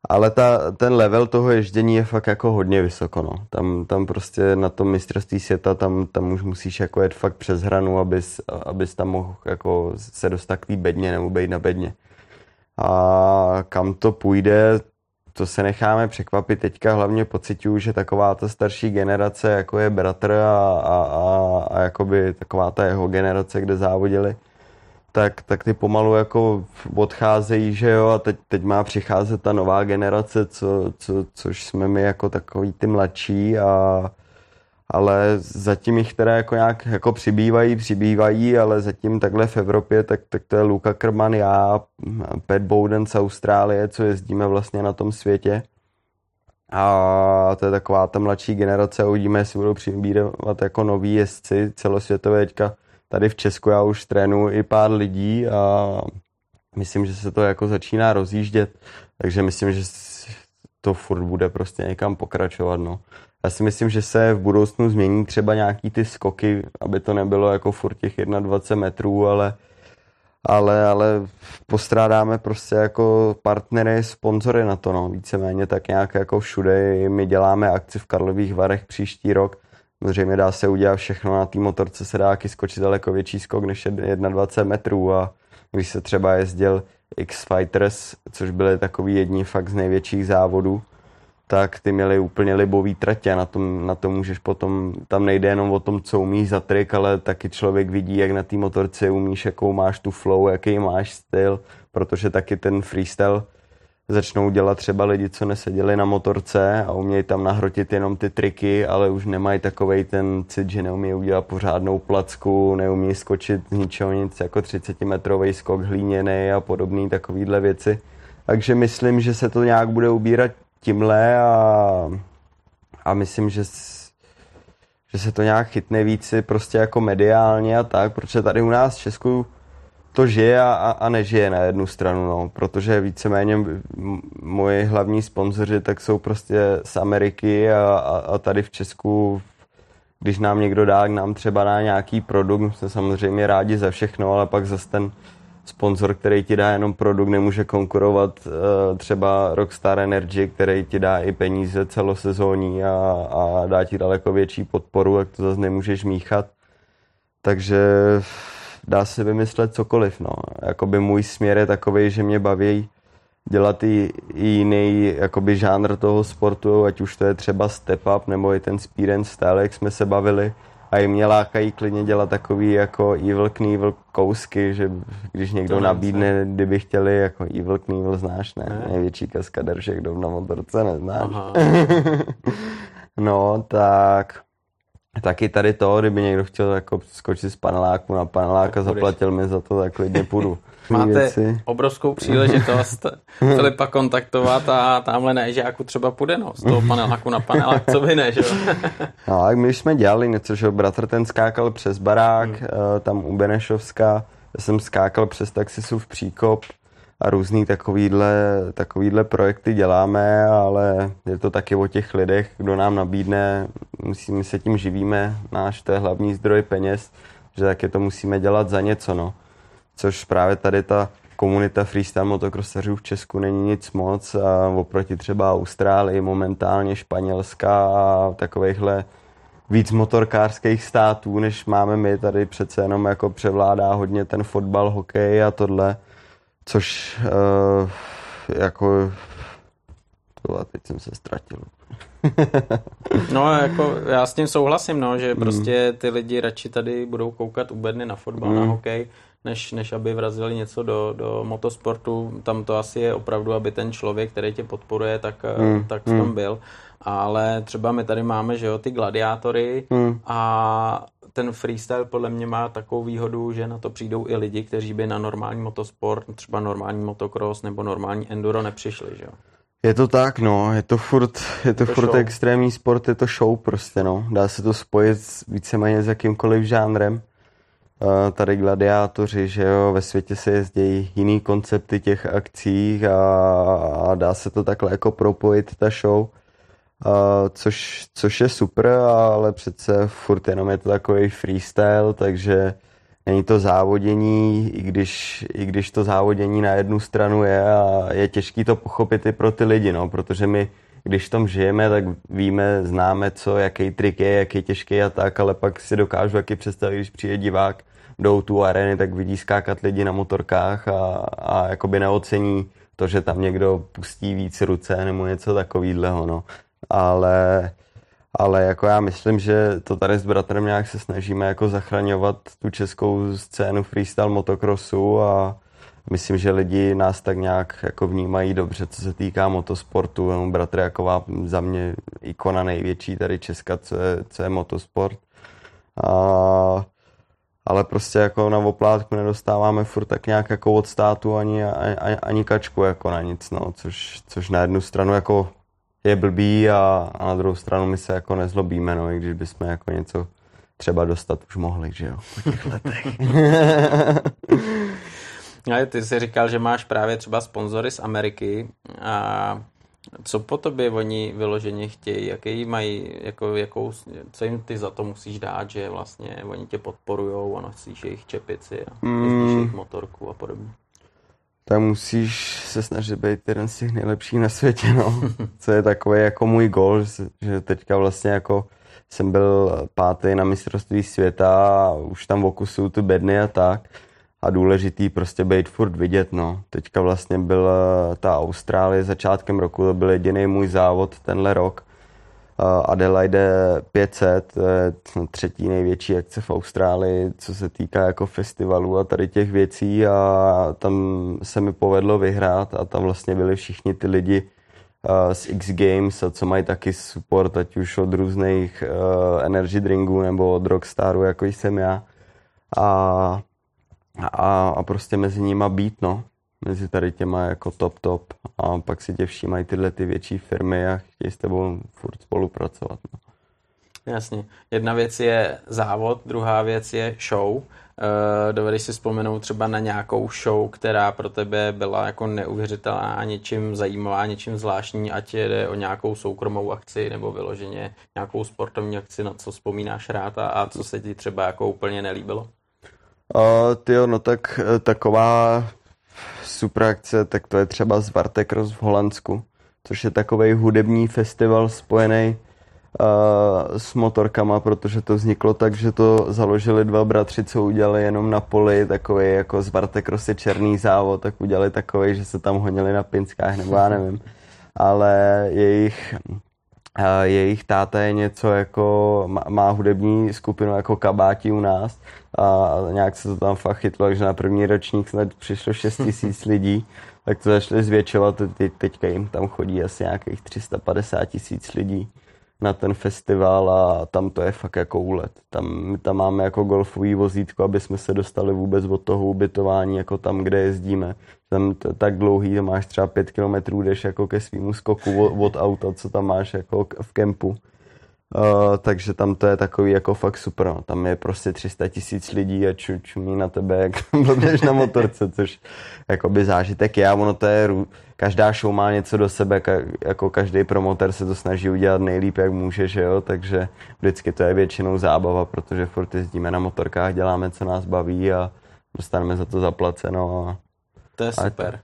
ale ta, ten level toho ježdění je fakt jako hodně vysoko, no. Tam, tam prostě na tom mistrovství světa, tam, tam už musíš jako jet fakt přes hranu, abys, abys tam mohl jako se dostat k té bedně nebo být na bedně. A kam to půjde, to se necháme překvapit. Teďka hlavně pocituju, že taková ta starší generace, jako je bratr a, a, a, a jakoby taková ta jeho generace, kde závodili, tak, tak ty pomalu jako odcházejí, že jo, a teď, teď má přicházet ta nová generace, co, co, což jsme my jako takový ty mladší a ale zatím jich teda jako nějak jako přibývají, přibývají, ale zatím takhle v Evropě, tak, tak to je Luka Krman, já, Pat Bowden z Austrálie, co jezdíme vlastně na tom světě. A to je taková ta mladší generace, uvidíme, jestli budou přibývat jako noví jezdci celosvětové teďka. Tady v Česku já už trénuji i pár lidí a myslím, že se to jako začíná rozjíždět, takže myslím, že to furt bude prostě někam pokračovat, no. Já si myslím, že se v budoucnu změní třeba nějaký ty skoky, aby to nebylo jako furt těch 21 metrů, ale, ale, ale postrádáme prostě jako partnery, sponzory na to, no. Víceméně tak nějak jako všude. My děláme akci v Karlových Varech příští rok. Zřejmě dá se udělat všechno, na té motorce se dá skočit daleko větší skok než 21 metrů. A když se třeba jezdil X-Fighters, což byly takový jedni fakt z největších závodů, tak ty měli úplně libový tratě, na tom, na tom můžeš potom, tam nejde jenom o tom, co umíš za trik, ale taky člověk vidí, jak na té motorce umíš, jakou máš tu flow, jaký máš styl, protože taky ten freestyle začnou dělat třeba lidi, co neseděli na motorce a umějí tam nahrotit jenom ty triky, ale už nemají takovej ten cit, že neumí udělat pořádnou placku, neumí skočit ničeho nic, jako 30 metrový skok hlíněný a podobné takovýhle věci. Takže myslím, že se to nějak bude ubírat tímhle a, a myslím, že, že se to nějak chytne více prostě jako mediálně a tak, protože tady u nás v Česku to žije a, a nežije na jednu stranu, no, protože víceméně moji hlavní sponzoři tak jsou prostě z Ameriky a, a, a tady v Česku když nám někdo dá, nám třeba dá nějaký produkt, jsme samozřejmě rádi za všechno, ale pak zase ten sponzor, který ti dá jenom produkt, nemůže konkurovat uh, třeba Rockstar Energy, který ti dá i peníze celosezóní a, a dá ti daleko větší podporu, jak to zase nemůžeš míchat. Takže dá se vymyslet cokoliv. No. Jakoby můj směr je takový, že mě baví dělat i, i jiný jakoby žánr toho sportu, ať už to je třeba step up nebo i ten speed and style, jak jsme se bavili a i mě lákají klidně dělat takový jako Evil Knievel kousky, že když někdo to nabídne, se. kdyby chtěli, jako Evil Knievel znáš, ne? ne? Největší kaskader všech dob na motorce, neznáš. no, tak taky tady to, kdyby někdo chtěl jako skočit z paneláku na panelák a zaplatil mi za to, tak klidně půjdu. Máte věci. obrovskou příležitost Filipa kontaktovat a tamhle na Ežáku třeba půjde no, z toho paneláku na panelák, co by ne, že No, tak my jsme dělali něco, že bratr ten skákal přes barák, hmm. Eh, tam u Benešovska, já jsem skákal přes taxisův příkop, a různý takovýhle, takovýhle projekty děláme, ale je to taky o těch lidech, kdo nám nabídne, my se tím živíme, náš to je hlavní zdroj peněz, že taky to musíme dělat za něco, no. Což právě tady ta komunita freestyle motocrossařů v Česku není nic moc a oproti třeba Austrálii, momentálně Španělska a takovýchhle víc motorkářských států, než máme my, tady přece jenom jako převládá hodně ten fotbal, hokej a tohle Což uh, jako... Tohle, teď jsem se ztratil. no, jako já s tím souhlasím, no, že mm. prostě ty lidi radši tady budou koukat u bedny na fotbal, mm. na hokej, než, než aby vrazili něco do, do motosportu. Tam to asi je opravdu, aby ten člověk, který tě podporuje, tak, mm. tak v tom mm. byl. Ale třeba my tady máme, že jo, ty gladiátory mm. a ten freestyle podle mě má takovou výhodu, že na to přijdou i lidi, kteří by na normální motosport, třeba normální motocross nebo normální enduro nepřišli, že jo? Je to tak, no, je to furt, je to, je to furt extrémní sport, je to show prostě, no. Dá se to spojit víceméně s jakýmkoliv žánrem. tady gladiátoři, že jo, ve světě se jezdí jiný koncepty těch akcí a, a dá se to takhle jako propojit ta show, což, což je super, ale přece furt jenom je to takový freestyle, takže není to závodění, i když, i když to závodění na jednu stranu je a je těžký to pochopit i pro ty lidi, no, protože my když v tom žijeme, tak víme, známe co, jaký trik je, jaký je těžký a tak, ale pak si dokážu jaký představit, když přijde divák do tu areny, tak vidí skákat lidi na motorkách a, a jakoby neocení to, že tam někdo pustí víc ruce nebo něco takového, no. Ale, ale jako já myslím, že to tady s bratrem nějak se snažíme jako zachraňovat tu českou scénu freestyle motocrossu a myslím, že lidi nás tak nějak jako vnímají dobře, co se týká motosportu. Jenom bratr Jaková za mě ikona největší tady Česka, co je, co je motosport. A, ale prostě jako na oplátku nedostáváme furt tak nějak jako od státu ani, ani, ani kačku jako na nic, no, což, což na jednu stranu jako je blbý a, a na druhou stranu my se jako nezlobíme, no, i když bychom jako něco třeba dostat už mohli, že jo, po těch letech. Ale ty jsi říkal, že máš právě třeba sponzory z Ameriky a co po tobě oni vyloženě chtějí, jaký mají, jako, jakou, co jim ty za to musíš dát, že vlastně oni tě podporujou a nosíš jejich čepici a mm. jezdíš jejich motorku a podobně. Tak musíš se snažit být jeden z těch nejlepších na světě, no. Co je takový jako můj gol, že teďka vlastně jako jsem byl pátý na mistrovství světa a už tam okusuju tu bedny a tak a důležitý prostě být furt vidět, no. Teďka vlastně byla ta Austrálie začátkem roku, to byl jediný můj závod tenhle rok. Adelaide 500, to je třetí největší akce v Austrálii, co se týká jako festivalů a tady těch věcí a tam se mi povedlo vyhrát a tam vlastně byli všichni ty lidi z X Games, a co mají taky support, ať už od různých uh, energy drinků nebo od Rockstaru, jako jsem já. A a, a prostě mezi nima být, no. Mezi tady těma jako top top a pak si tě všímají tyhle ty větší firmy a chtějí s tebou furt spolupracovat, no. Jasně. Jedna věc je závod, druhá věc je show. Uh, dovedeš si vzpomenout třeba na nějakou show, která pro tebe byla jako neuvěřitelná a něčím zajímavá, něčím zvláštní, ať jde o nějakou soukromou akci nebo vyloženě nějakou sportovní akci, na co vzpomínáš rád a, a co se ti třeba jako úplně nelíbilo? Uh, tyjo, no tak eh, taková super akce, tak to je třeba z Vartekros v Holandsku, což je takový hudební festival spojený uh, s motorkama, protože to vzniklo tak, že to založili dva bratři, co udělali jenom na poli, takový jako z Vartekros je černý závod, tak udělali takový, že se tam honili na pinskách, nebo já nevím. Ale jejich jejich táta je něco jako, má, hudební skupinu jako kabáti u nás. A nějak se to tam fakt chytlo, že na první ročník snad přišlo 6 tisíc lidí, tak to začali zvětšovat, teď, teďka jim tam chodí asi nějakých 350 tisíc lidí na ten festival a tam to je fakt jako úlet. Tam, tam máme jako golfový vozítko, aby jsme se dostali vůbec od toho ubytování jako tam, kde jezdíme. Tam to, tak dlouhý, to máš třeba pět kilometrů, jdeš jako ke svýmu skoku od, od auta, co tam máš jako v kempu. Uh, takže tam to je takový jako fakt super. No. Tam je prostě 300 tisíc lidí a ču, čumí na tebe, jak blbneš na motorce, což jakoby zážitek je a ono to je, každá show má něco do sebe, ka, jako každý promotor se to snaží udělat nejlíp, jak může, že jo, takže vždycky to je většinou zábava, protože furt jezdíme na motorkách, děláme, co nás baví a dostaneme za to zaplaceno a to je super.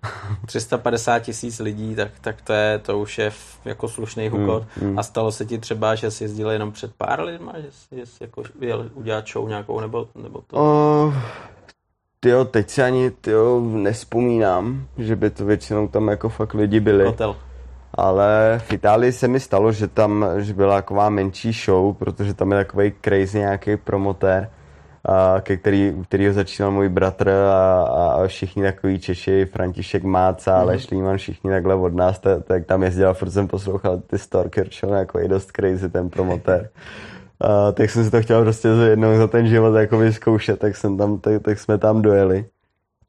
350 tisíc lidí, tak, tak to, je, to už je jako slušný hukot. Mm, mm. A stalo se ti třeba, že jsi jezdil jenom před pár lidma, že jsi, že jsi jako jel udělat show nějakou, nebo, nebo to? Uh, tyjo, teď si ani tyjo, nespomínám, že by to většinou tam jako fakt lidi byli. Hotel. Ale v Itálii se mi stalo, že tam že byla taková menší show, protože tam je takový crazy nějaký promotér a ke který, kterýho začínal můj bratr a, a všichni takový Češi, František Máca, mm-hmm. Aleš Líman, všichni takhle od nás, tak, tak tam jezdil a furt jsem poslouchal ty Stalker Show, jako i dost crazy ten promotér. A, tak jsem si to chtěl prostě jednou za ten život jako vyzkoušet, tak, jsem tam, tak, tak jsme tam dojeli.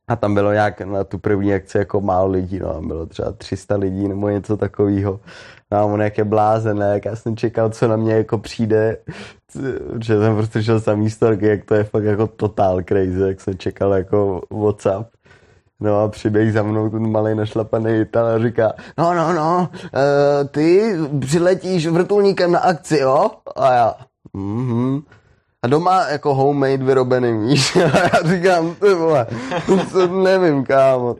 A tam bylo nějak na tu první akci jako málo lidí, no, bylo třeba 300 lidí nebo něco takového. No a on jak je blázen, jak já jsem čekal, co na mě jako přijde, že jsem prostě šel samý storky, jak to je fakt jako totál crazy, jak jsem čekal jako WhatsApp. No a přiběh za mnou ten malý našlapaný Ital a říká, no, no, no, uh, ty přiletíš vrtulníkem na akci, jo? A já, mhm. A doma jako homemade vyrobený, víš? A já říkám, ty vole, to nevím, kámo.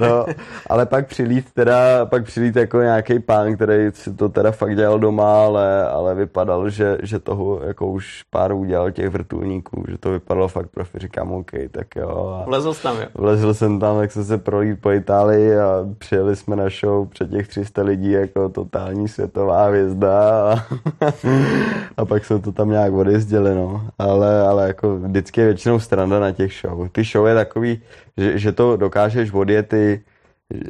No, ale pak přilít teda, pak přilít jako nějaký pán, který si to teda fakt dělal doma, ale, ale vypadal, že, že toho jako už pár udělal těch vrtulníků, že to vypadalo fakt profi. Říkám, OK, tak jo. A Vlezl jsi tam, jo? Vlezl jsem tam, tak jsem se projít po Itálii a přijeli jsme na show před těch 300 lidí jako totální světová hvězda a, a pak jsme to tam nějak odjezdili, no. Ale, ale jako vždycky je většinou strana na těch show. Ty show je takový, že, že to dokážeš odjet ty,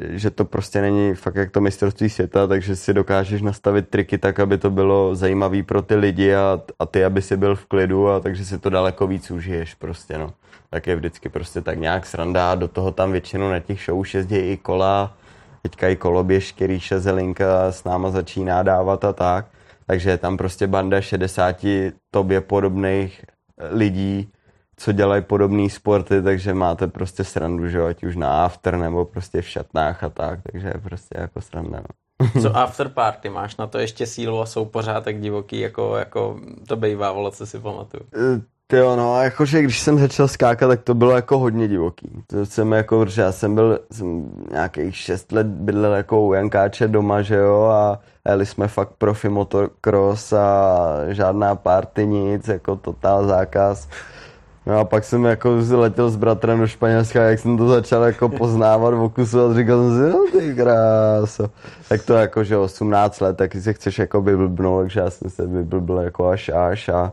že to prostě není fakt jak to mistrovství světa, takže si dokážeš nastavit triky tak, aby to bylo zajímavý pro ty lidi a, a ty, aby si byl v klidu a takže si to daleko víc užiješ prostě, no. Tak je vždycky prostě tak nějak sranda do toho tam většinou na těch show už jezdí i kola, teďka i koloběžky, Ríša Zelinka s náma začíná dávat a tak, takže je tam prostě banda 60 tobě podobných lidí, co dělají podobné sporty, takže máte prostě srandu, že ať už na after nebo prostě v šatnách a tak, takže je prostě jako sranda. No. Co after party, máš na to ještě sílu a jsou pořád tak divoký, jako, jako to bývá, vole, co si pamatuju. Ty jo, no, jakože když jsem začal skákat, tak to bylo jako hodně divoký. To jsem jako, protože já jsem byl jsem nějakých šest let bydlel jako u Jankáče doma, že jo, a jeli jsme fakt profi motocross a žádná party nic, jako totál zákaz. No a pak jsem jako letěl s bratrem do Španělska, jak jsem to začal jako poznávat v okusu a říkal jsem si, no ty kráso. Tak to jako, že 18 let, taky se chceš jako vyblbnout, takže já jsem se vyblbil jako až až a,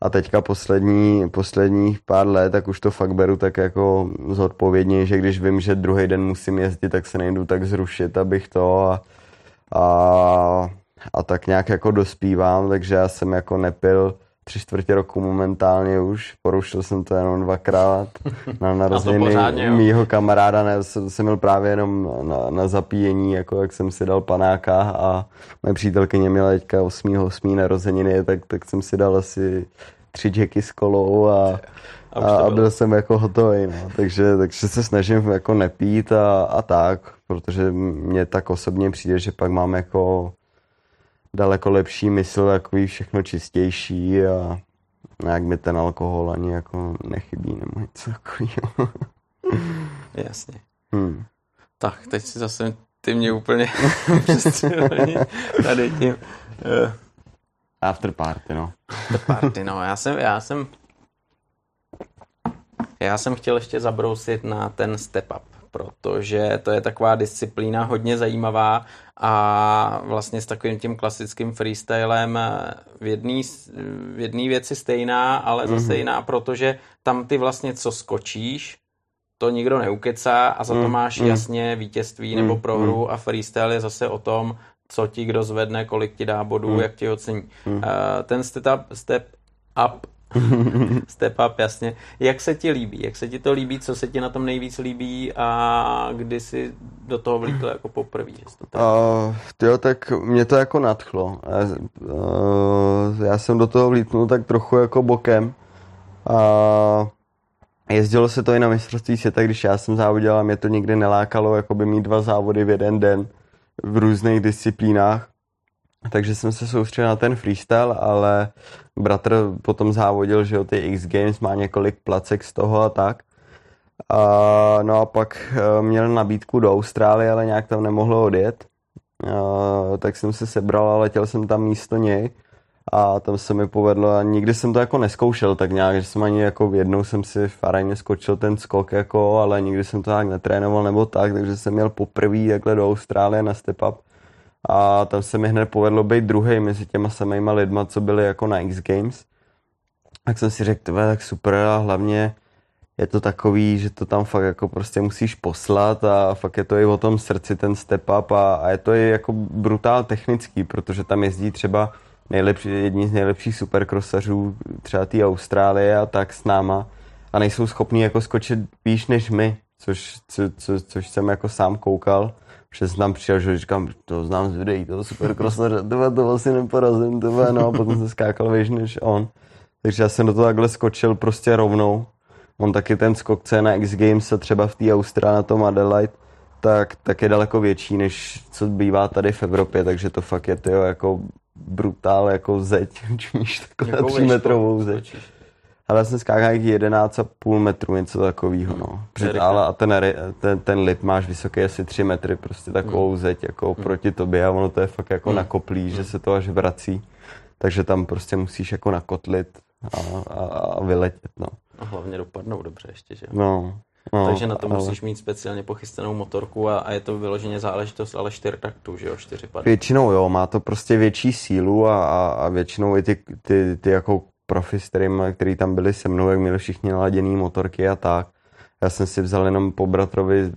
a teďka poslední, posledních pár let, tak už to fakt beru tak jako zodpovědně, že když vím, že druhý den musím jezdit, tak se nejdu tak zrušit, abych to a, a, a tak nějak jako dospívám, takže já jsem jako nepil tři čtvrtě roku momentálně už. Porušil jsem to jenom dvakrát na narozeniny mýho kamaráda. Ne, jsem byl právě jenom na, na zapíjení, jako jak jsem si dal panáka a moje přítelkyně měla teďka 8. 8. narozeniny, tak, tak jsem si dal asi tři jacky s kolou a, a, a byl jsem jako hotový. No. Takže, takže se snažím jako nepít a, a tak, protože mě tak osobně přijde, že pak mám jako daleko lepší mysl, takový všechno čistější a jak mi ten alkohol ani jako nechybí nebo něco takového. Jasně. Hmm. Tak, teď si zase ty mě úplně tady tím. Uh. After party, no. After party, no. Já jsem, já jsem já jsem chtěl ještě zabrousit na ten step up protože to je taková disciplína hodně zajímavá a vlastně s takovým tím klasickým freestylem v jedné v jedný věci stejná, ale zase mm-hmm. jiná, protože tam ty vlastně co skočíš, to nikdo neukecá a za to mm, máš mm. jasně vítězství mm, nebo prohru mm. a freestyle je zase o tom, co ti kdo zvedne, kolik ti dá bodů, mm. jak ti ocení. Mm. Uh, ten step up, step up Step up, jasně. Jak se ti líbí? Jak se ti to líbí? Co se ti na tom nejvíc líbí? A kdy jsi do toho vlítl jako poprvé? Uh, jo, tak mě to jako nadchlo. Já, uh, já jsem do toho vlítnul tak trochu jako bokem. A jezdilo se to i na mistrovství světa, když já jsem závodil a mě to nikdy nelákalo jakoby mít dva závody v jeden den v různých disciplínách takže jsem se soustředil na ten freestyle, ale bratr potom závodil, že jo, ty X Games má několik placek z toho a tak. A, no a pak e, měl nabídku do Austrálie, ale nějak tam nemohlo odjet. A, tak jsem se sebral a letěl jsem tam místo něj a tam se mi povedlo a nikdy jsem to jako neskoušel tak nějak, že jsem ani jako jednou jsem si v aréně skočil ten skok jako, ale nikdy jsem to nějak netrénoval nebo tak, takže jsem měl poprvé takhle do Austrálie na step up a tam se mi hned povedlo být druhý mezi těma samýma lidma, co byli jako na X Games. Tak jsem si řekl, tebe, tak super a hlavně je to takový, že to tam fakt jako prostě musíš poslat a fakt je to i o tom srdci ten step up a, a je to i jako brutál technický, protože tam jezdí třeba nejlepší, jedni z nejlepších supercrossařů třeba té Austrálie a tak s náma a nejsou schopní jako skočit výš než my, což, co, co, což jsem jako sám koukal, tam přišel, že říkám, to znám z videí, to super krosnaře, to, to vlastně neporazím, to no a potom jsem skákal víš než on. Takže já jsem do toho takhle skočil prostě rovnou. On taky ten skok, co je na X Games a třeba v té Austrálii na tom Adelaide, tak, tak je daleko větší, než co bývá tady v Evropě, takže to fakt je tyjo, jako brutál, jako zeď, čumíš takhle 3 metrovou zeď. Ale jsem skákal 11,5 metru, něco takového, no. Před, ale a ten, ten, ten lip máš vysoký asi 3 metry, prostě takovou hmm. zeď jako hmm. proti tobě a ono to je fakt jako hmm. nakoplý, hmm. že se to až vrací. Takže tam prostě musíš jako nakotlit a, a, a vyletět, no. A hlavně dopadnou dobře ještě, že? No, No, Takže na to ale... musíš mít speciálně pochystanou motorku a, a je to vyloženě záležitost ale čtyř taktů, že jo, čtyři pady. Většinou jo, má to prostě větší sílu a, a, a většinou i ty, ty, ty jako profi, s kterým, který tam byli se mnou, jak měli všichni naladěný motorky a tak. Já jsem si vzal jenom po bratrovi eh,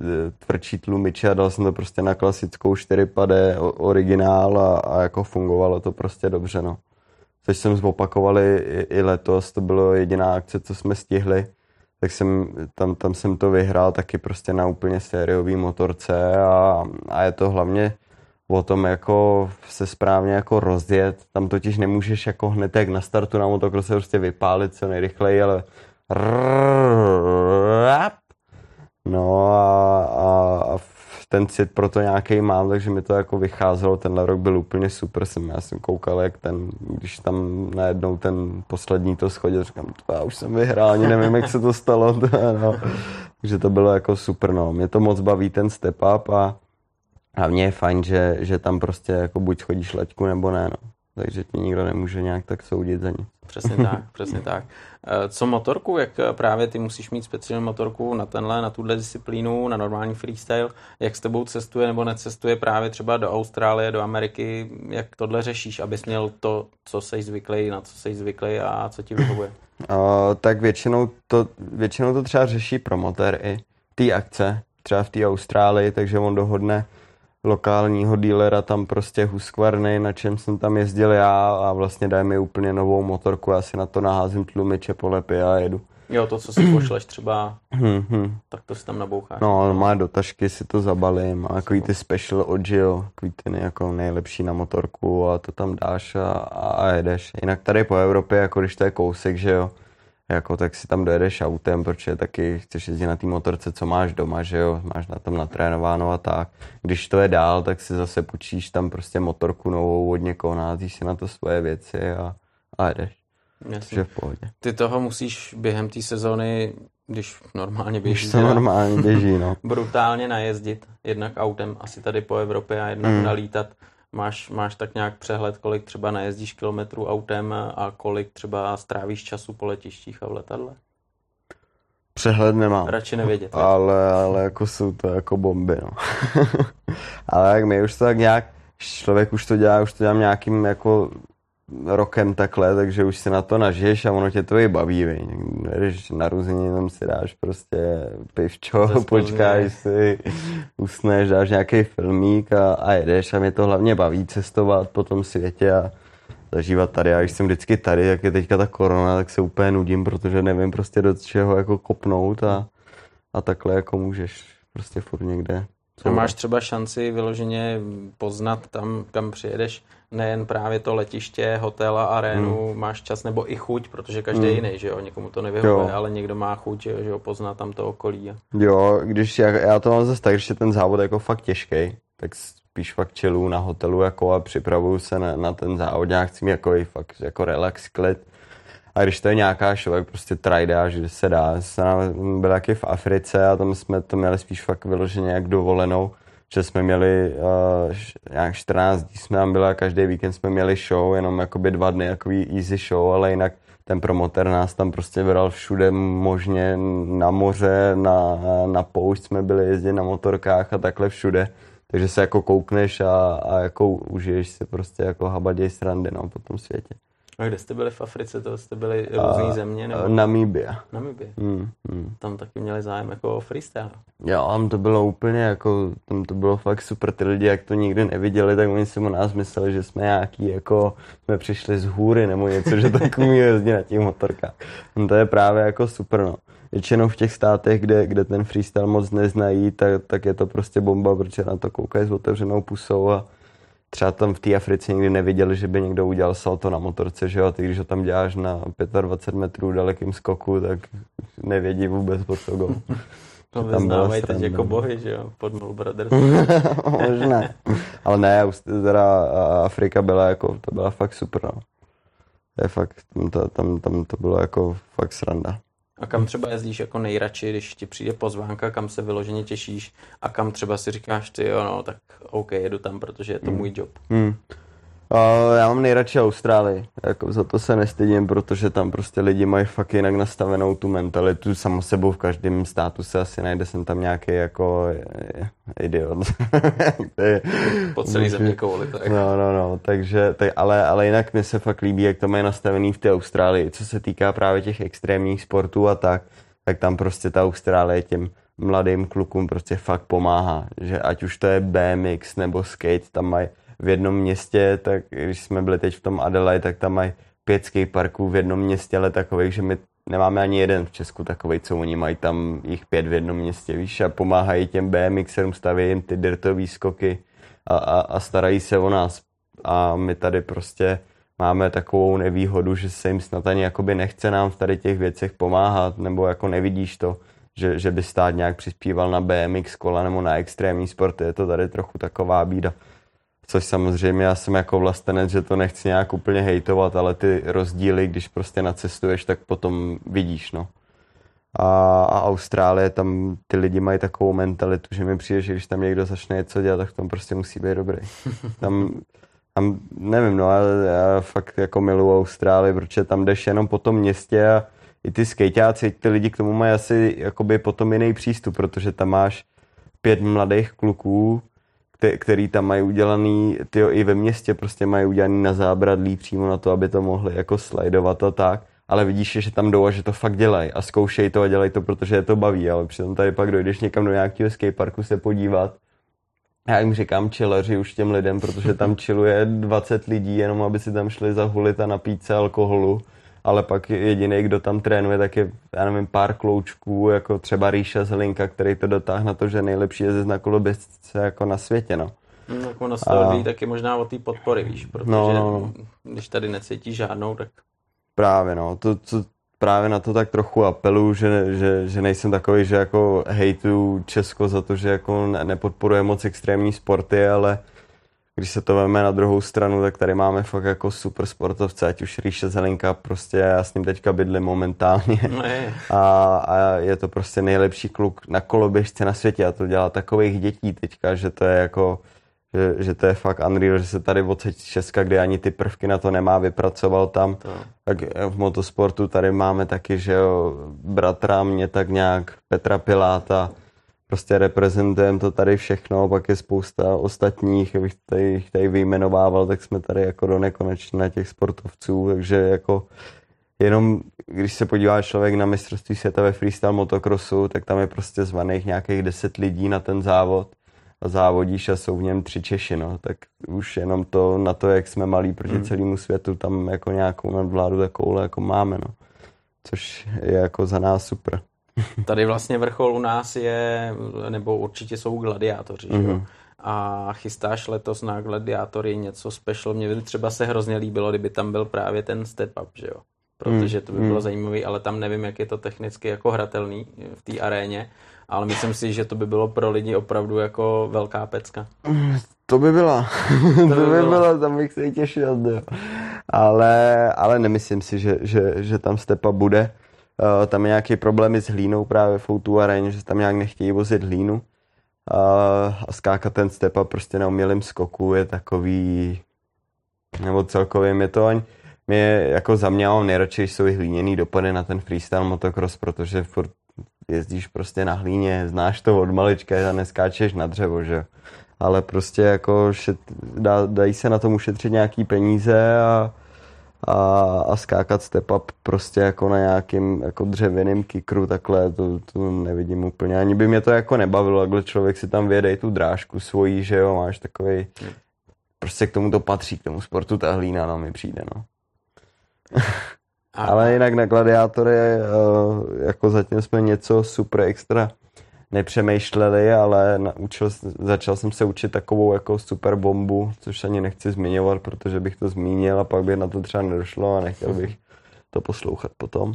tvrdší tlumiče a dal jsem to prostě na klasickou 4 pade originál a, a jako fungovalo to prostě dobře, no. Což jsem zopakovali i, i letos, to bylo jediná akce, co jsme stihli tak jsem, tam, tam jsem to vyhrál taky prostě na úplně sériový motorce a, a je to hlavně o tom jako se správně jako rozjet. Tam totiž nemůžeš jako hned jak na startu na motokrosse prostě vypálit co nejrychleji, ale no a, a, a ten cit pro to nějaký mám, takže mi to jako vycházelo, tenhle rok byl úplně super, jsem, já jsem koukal, jak ten, když tam najednou ten poslední to schodil, říkám, já už jsem vyhrál, ani nevím, jak se to stalo, no. takže to bylo jako super, no, mě to moc baví ten step up a hlavně je fajn, že, že tam prostě jako buď chodíš leťku nebo ne, no takže ti nikdo nemůže nějak tak soudit za ní. Přesně tak, přesně tak. Eh, co motorku, jak právě ty musíš mít speciální motorku na tenhle, na tuhle disciplínu, na normální freestyle, jak s tebou cestuje nebo necestuje právě třeba do Austrálie, do Ameriky, jak tohle řešíš, abys měl to, co jsi zvyklý, na co jsi zvyklý a co ti vyhovuje? Uh, tak většinou to, většinou to třeba řeší promotér i ty akce, třeba v té Austrálii, takže on dohodne lokálního dílera tam prostě Husqvarny, na čem jsem tam jezdil já a vlastně daj mi úplně novou motorku, já si na to naházím tlumiče, polepy a jedu. Jo, to, co si pošleš třeba, hmm, hmm. tak to si tam naboucháš. No, má do tašky, si to zabalím, má takový ty special odžil, takový ty jako nejlepší na motorku a to tam dáš a, a jedeš. Jinak tady po Evropě, jako když to je kousek, že jo, jako tak si tam dojedeš autem, protože taky chceš jezdit na té motorce, co máš doma, že jo, máš na tom natrénováno a tak. Když to je dál, tak si zase půjčíš tam prostě motorku novou od někoho, názíš si na to svoje věci a, a jedeš. Jasně. v pohodě. Ty toho musíš během té sezóny, když normálně běží, když to normálně běží, no. brutálně najezdit, jednak autem asi tady po Evropě a jednak mm. nalítat Máš, máš tak nějak přehled, kolik třeba najezdíš kilometrů autem a kolik třeba strávíš času po letištích a v letadle? Přehled nemám. Radši nevědět. Ale, ale jako jsou to jako bomby, no. ale jak my už to tak nějak, člověk už to dělá, už to dělám nějakým jako rokem takhle, takže už si na to nažiješ a ono tě to i baví. Jdeš na růzení, tam si dáš prostě pivčo, počkáš si, usneš, dáš nějaký filmík a, a jedeš a mě to hlavně baví cestovat po tom světě a zažívat tady. A když jsem vždycky tady, jak je teďka ta korona, tak se úplně nudím, protože nevím prostě do čeho jako kopnout a, a takhle jako můžeš prostě furt někde a máš třeba šanci vyloženě poznat tam, kam přijedeš, nejen právě to letiště, hotel a arénu, hmm. máš čas nebo i chuť, protože každý hmm. jiný, že jo, někomu to nevyhovuje, ale někdo má chuť, že jo, poznat tam to okolí. Jo, když já, já to mám zase tak, když je ten závod jako fakt těžký, tak spíš fakt chillu na hotelu jako a připravuju se na, na ten závod, nějak chci jako i fakt jako relax, klid a když to je nějaká show, tak prostě trajda, že se dá. Jsem byl taky v Africe a tam jsme to měli spíš fakt vyloženě jak dovolenou, že jsme měli uh, nějak 14 dní jsme tam byli a každý víkend jsme měli show, jenom jakoby dva dny, jakový easy show, ale jinak ten promoter nás tam prostě bral všude možně, na moře, na, na poušť jsme byli jezdit na motorkách a takhle všude. Takže se jako koukneš a, a jako užiješ si prostě jako habaděj srandy no, po tom světě. A kde jste byli v Africe? To jste byli různý země? Nebo? Namíbia. Namíbia. Hmm, hmm. Tam taky měli zájem jako freestyle. Jo, tam to bylo úplně jako, tam to bylo fakt super. Ty lidi, jak to nikdy neviděli, tak oni si o nás mysleli, že jsme nějaký jako, jsme přišli z hůry nebo něco, že takový jezdí na těch motorkách. No to je právě jako super, no. většinou v těch státech, kde, kde ten freestyle moc neznají, tak, tak je to prostě bomba, protože na to koukají s otevřenou pusou a třeba tam v té Africe nikdy neviděli, že by někdo udělal salto na motorce, že jo, ty když ho tam děláš na 25 metrů dalekým skoku, tak nevědí vůbec pod to gol. To vyznávají teď jako bohy, že jo, pod Mul Brothers. Možná. Ale ne, teda Afrika byla jako, to byla fakt super, no. Je fakt, tam, tam, tam to bylo jako fakt sranda. A kam třeba jezdíš jako nejradši, když ti přijde pozvánka, kam se vyloženě těšíš a kam třeba si říkáš ty jo, no tak OK, jedu tam, protože je to můj job. Hmm. Uh, já mám nejradši Austrálii, jako za to se nestydím, protože tam prostě lidi mají fakt jinak nastavenou tu mentalitu, samo sebou v každém státu se asi najde jsem tam nějaký jako idiot. po celý země kouli, tak. No, no, no, takže, tak, ale, ale jinak mi se fakt líbí, jak to mají nastavený v té Austrálii, co se týká právě těch extrémních sportů a tak, tak tam prostě ta Austrálie těm mladým klukům prostě fakt pomáhá, že ať už to je BMX nebo skate, tam mají v jednom městě, tak když jsme byli teď v tom Adelaide, tak tam mají pět skateparků v jednom městě, ale takových, že my nemáme ani jeden v Česku takový, co oni mají tam jich pět v jednom městě, víš, a pomáhají těm BMXerům, staví jim ty dirtové skoky a, a, a starají se o nás. A my tady prostě máme takovou nevýhodu, že se jim snad ani jakoby nechce nám v tady těch věcech pomáhat, nebo jako nevidíš to, že, že by stát nějak přispíval na BMX kola nebo na extrémní sporty, je to tady trochu taková bída. Což samozřejmě já jsem jako vlastenec, že to nechci nějak úplně hejtovat, ale ty rozdíly, když prostě nacestuješ, tak potom vidíš, no. A, a Austrálie, tam ty lidi mají takovou mentalitu, že mi přijde, že když tam někdo začne něco dělat, tak v tom prostě musí být dobrý. Tam, tam nevím, no, ale já fakt jako miluji Austrálii, protože tam jdeš jenom po tom městě a i ty skejťáci, ty lidi k tomu mají asi jakoby potom jiný přístup, protože tam máš pět mladých kluků, který tam mají udělaný, tyjo, i ve městě prostě mají udělaný na zábradlí přímo na to, aby to mohli jako slajdovat a tak, ale vidíš, že tam jdou a že to fakt dělají. A zkoušej to a dělají to, protože je to baví, ale přitom tady pak dojdeš někam do nějakého skateparku se podívat. Já jim říkám chilleři už těm lidem, protože tam chilluje 20 lidí, jenom aby si tam šli zahulit a napít se alkoholu ale pak jediný, kdo tam trénuje, tak je, já nevím, pár kloučků, jako třeba Ríša Zelinka, který to dotáhne na to, že nejlepší je na koloběžce jako na světě, no. No, tak ono se a... taky možná o té podpory, víš, protože no, no, no. když tady necítí žádnou, tak... Právě, no, to, to, právě na to tak trochu apelu, že, že, že nejsem takový, že jako hejtu Česko za to, že jako nepodporuje moc extrémní sporty, ale když se to veme na druhou stranu, tak tady máme fakt jako super sportovce, ať už Ríše Zelenka, prostě já s ním teďka bydlím momentálně. No a, a, je to prostě nejlepší kluk na koloběžce na světě a to dělá takových dětí teďka, že to je jako, že, že to je fakt unreal, že se tady odsaď Česka, kde ani ty prvky na to nemá, vypracoval tam, to. tak v motosportu tady máme taky, že jo, bratra mě tak nějak, Petra Piláta, prostě reprezentujeme to tady všechno, pak je spousta ostatních, abych tady, tady vyjmenovával, tak jsme tady jako do nekonečna těch sportovců, takže jako jenom když se podívá člověk na mistrovství světa ve freestyle motocrossu, tak tam je prostě zvaných nějakých deset lidí na ten závod a závodíš a jsou v něm tři Češi, no, tak už jenom to na to, jak jsme malí proti hmm. celému světu, tam jako nějakou nadvládu takovou jako máme, no. Což je jako za nás super. Tady vlastně vrchol u nás je, nebo určitě jsou gladiátoři, mm-hmm. že? Mhm. A chystáš letos na gladiátory něco special. Mně by třeba se hrozně líbilo, kdyby tam byl právě ten step up, že jo? Protože to by bylo mm. zajímavé, ale tam nevím, jak je to technicky jako hratelný v té aréně, ale myslím si, že to by bylo pro lidi opravdu jako velká pecka. To by byla. To, by, to by byla, tam bych se těšil. Jo. Ale, ale nemyslím si, že, že, že tam stepa bude. Uh, tam je nějaký problémy s hlínou právě v Outu aréně, že tam nějak nechtějí vozit hlínu. Uh, a skákat ten step up prostě na umělém skoku je takový, nebo celkově je to ani, mě jako za mě mám nejradši, jsou hlíněný dopady na ten freestyle motocross, protože furt jezdíš prostě na hlíně, znáš to od malička a neskáčeš na dřevo, že Ale prostě jako šet, dá, dají se na tom ušetřit nějaký peníze a a, a skákat step up prostě jako na nějakým jako dřevěným kikru takhle, to, to nevidím úplně. Ani by mě to jako nebavilo, takhle člověk si tam vědej tu drážku svojí, že jo, máš takový prostě k tomu to patří, k tomu sportu ta hlína, no, mi přijde, no. Ale jinak na gladiátory eh, jako zatím jsme něco super extra nepřemýšleli, ale naučil, začal jsem se učit takovou jako super bombu, což ani nechci zmiňovat, protože bych to zmínil a pak by na to třeba nedošlo a nechtěl bych to poslouchat potom.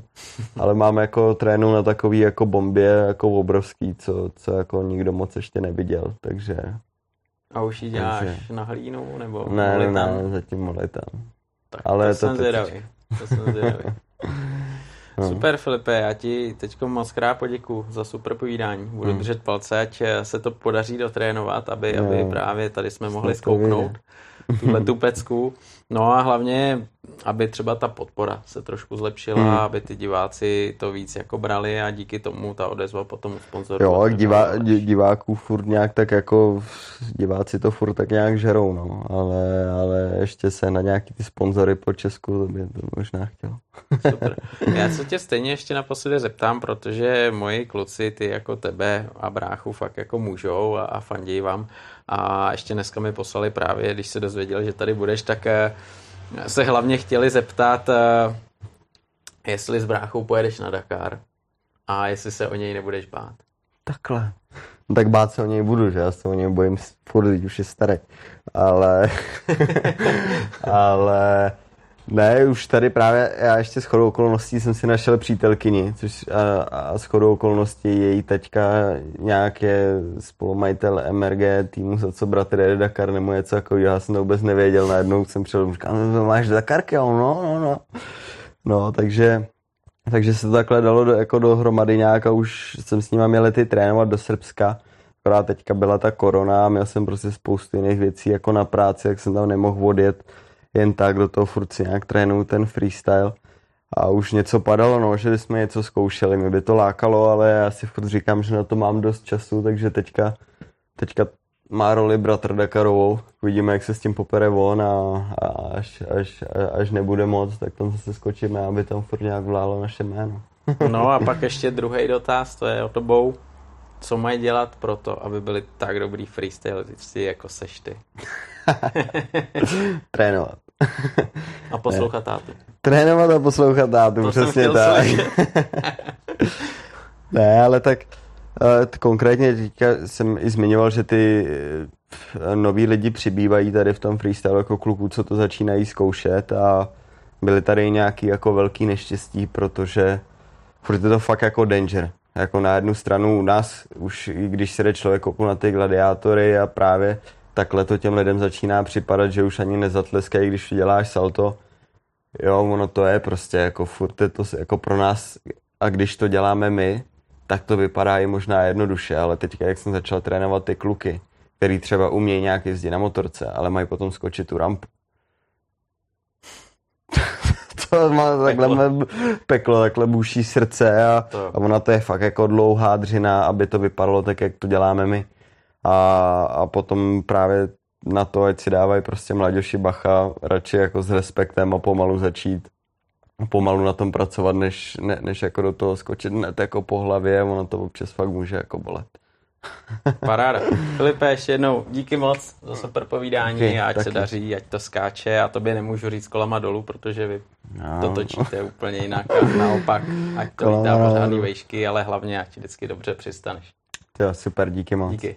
Ale máme jako trénu na takový jako bombě jako obrovský, co, co jako nikdo moc ještě neviděl, takže... A už ji děláš takže... na hlínu nebo Ne, ne, ne, zatím molitám. Tak Ale to, to jsem zvědavý. To jsem zvědavý. No. Super, Filipe, já ti teď moc krát poděkuji za super povídání. Budu hmm. držet palce, ať se to podaří dotrénovat, aby, no. aby právě tady jsme mohli zkouknout tuhle tu pecku. No a hlavně, aby třeba ta podpora se trošku zlepšila, hmm. aby ty diváci to víc jako brali a díky tomu ta odezva potom sponzorů. Jo, a divá, diváků furt nějak tak jako, diváci to furt tak nějak žerou, no, ale, ale ještě se na nějaký ty sponzory po Česku, to by to možná chtěl. Super. Já se tě stejně ještě naposledy zeptám, protože moji kluci, ty jako tebe a bráchu fakt jako můžou a, a fandí vám. A ještě dneska mi poslali právě, když se dozvěděli, že tady budeš, tak eh, se hlavně chtěli zeptat, eh, jestli s bráchou pojedeš na Dakar a jestli se o něj nebudeš bát. Takhle. No tak bát se o něj budu, že já se o něj bojím furt, už je starý. Ale, ale ne, už tady právě, já ještě s chodou okolností jsem si našel přítelkyni, což a, a s chodou okolností její teďka nějak je spolumajitel MRG týmu, za co bratr jede Dakar nebo něco jako já jsem to vůbec nevěděl, najednou jsem přišel, říkám, no, máš Dakarky, no, no, no. No, takže, takže se to takhle dalo do, jako dohromady nějak a už jsem s ním měl lety trénovat do Srbska, akorát teďka byla ta korona měl jsem prostě spoustu jiných věcí jako na práci, jak jsem tam nemohl odjet jen tak do toho furt si nějak trénuju ten freestyle a už něco padalo, no, že jsme něco zkoušeli, mě by to lákalo, ale já si furt říkám, že na to mám dost času, takže teďka, teďka má roli bratr Dakarovou, vidíme, jak se s tím popere on a, a až, až, až nebude moc, tak tam zase skočíme, aby tam furt nějak vlálo naše jméno. no a pak ještě druhý dotaz, to je o tobou. Co mají dělat pro to, aby byli tak dobrý freestylisti, jako seš ty? Trénovat. A poslouchat tátu. Trénovat a poslouchat tátu, to přesně tak. ne, ale tak uh, konkrétně teďka jsem i zmiňoval, že ty uh, noví lidi přibývají tady v tom freestyle jako kluků, co to začínají zkoušet a byly tady nějaký jako velký neštěstí, protože furt je to fakt jako danger. Jako na jednu stranu u nás, už i když se jde člověk na ty gladiátory a právě takhle to těm lidem začíná připadat, že už ani nezatleskají, když děláš salto. Jo, ono to je prostě jako furt je to jako pro nás a když to děláme my, tak to vypadá i možná jednoduše, ale teďka, jak jsem začal trénovat ty kluky, který třeba umějí nějak jezdit na motorce, ale mají potom skočit tu rampu. to má takhle peklo, peklo takhle buší srdce a, a ona to je fakt jako dlouhá dřina, aby to vypadalo tak, jak to děláme my a, a potom právě na to, ať si dávají prostě mladěši bacha, radši jako s respektem a pomalu začít pomalu na tom pracovat, než, ne, než jako do toho skočit hned jako po hlavě, ono to občas fakt může jako bolet. Paráda. Filipe, ještě jednou díky moc za super povídání okay, ať taky. se daří, ať to skáče. A tobě nemůžu říct kolama dolů, protože vy no. to točíte úplně jinak a naopak, ať to lítá pořádný vejšky, ale hlavně ať ti vždycky dobře přistaneš. Jo, super, díky moc. Díky.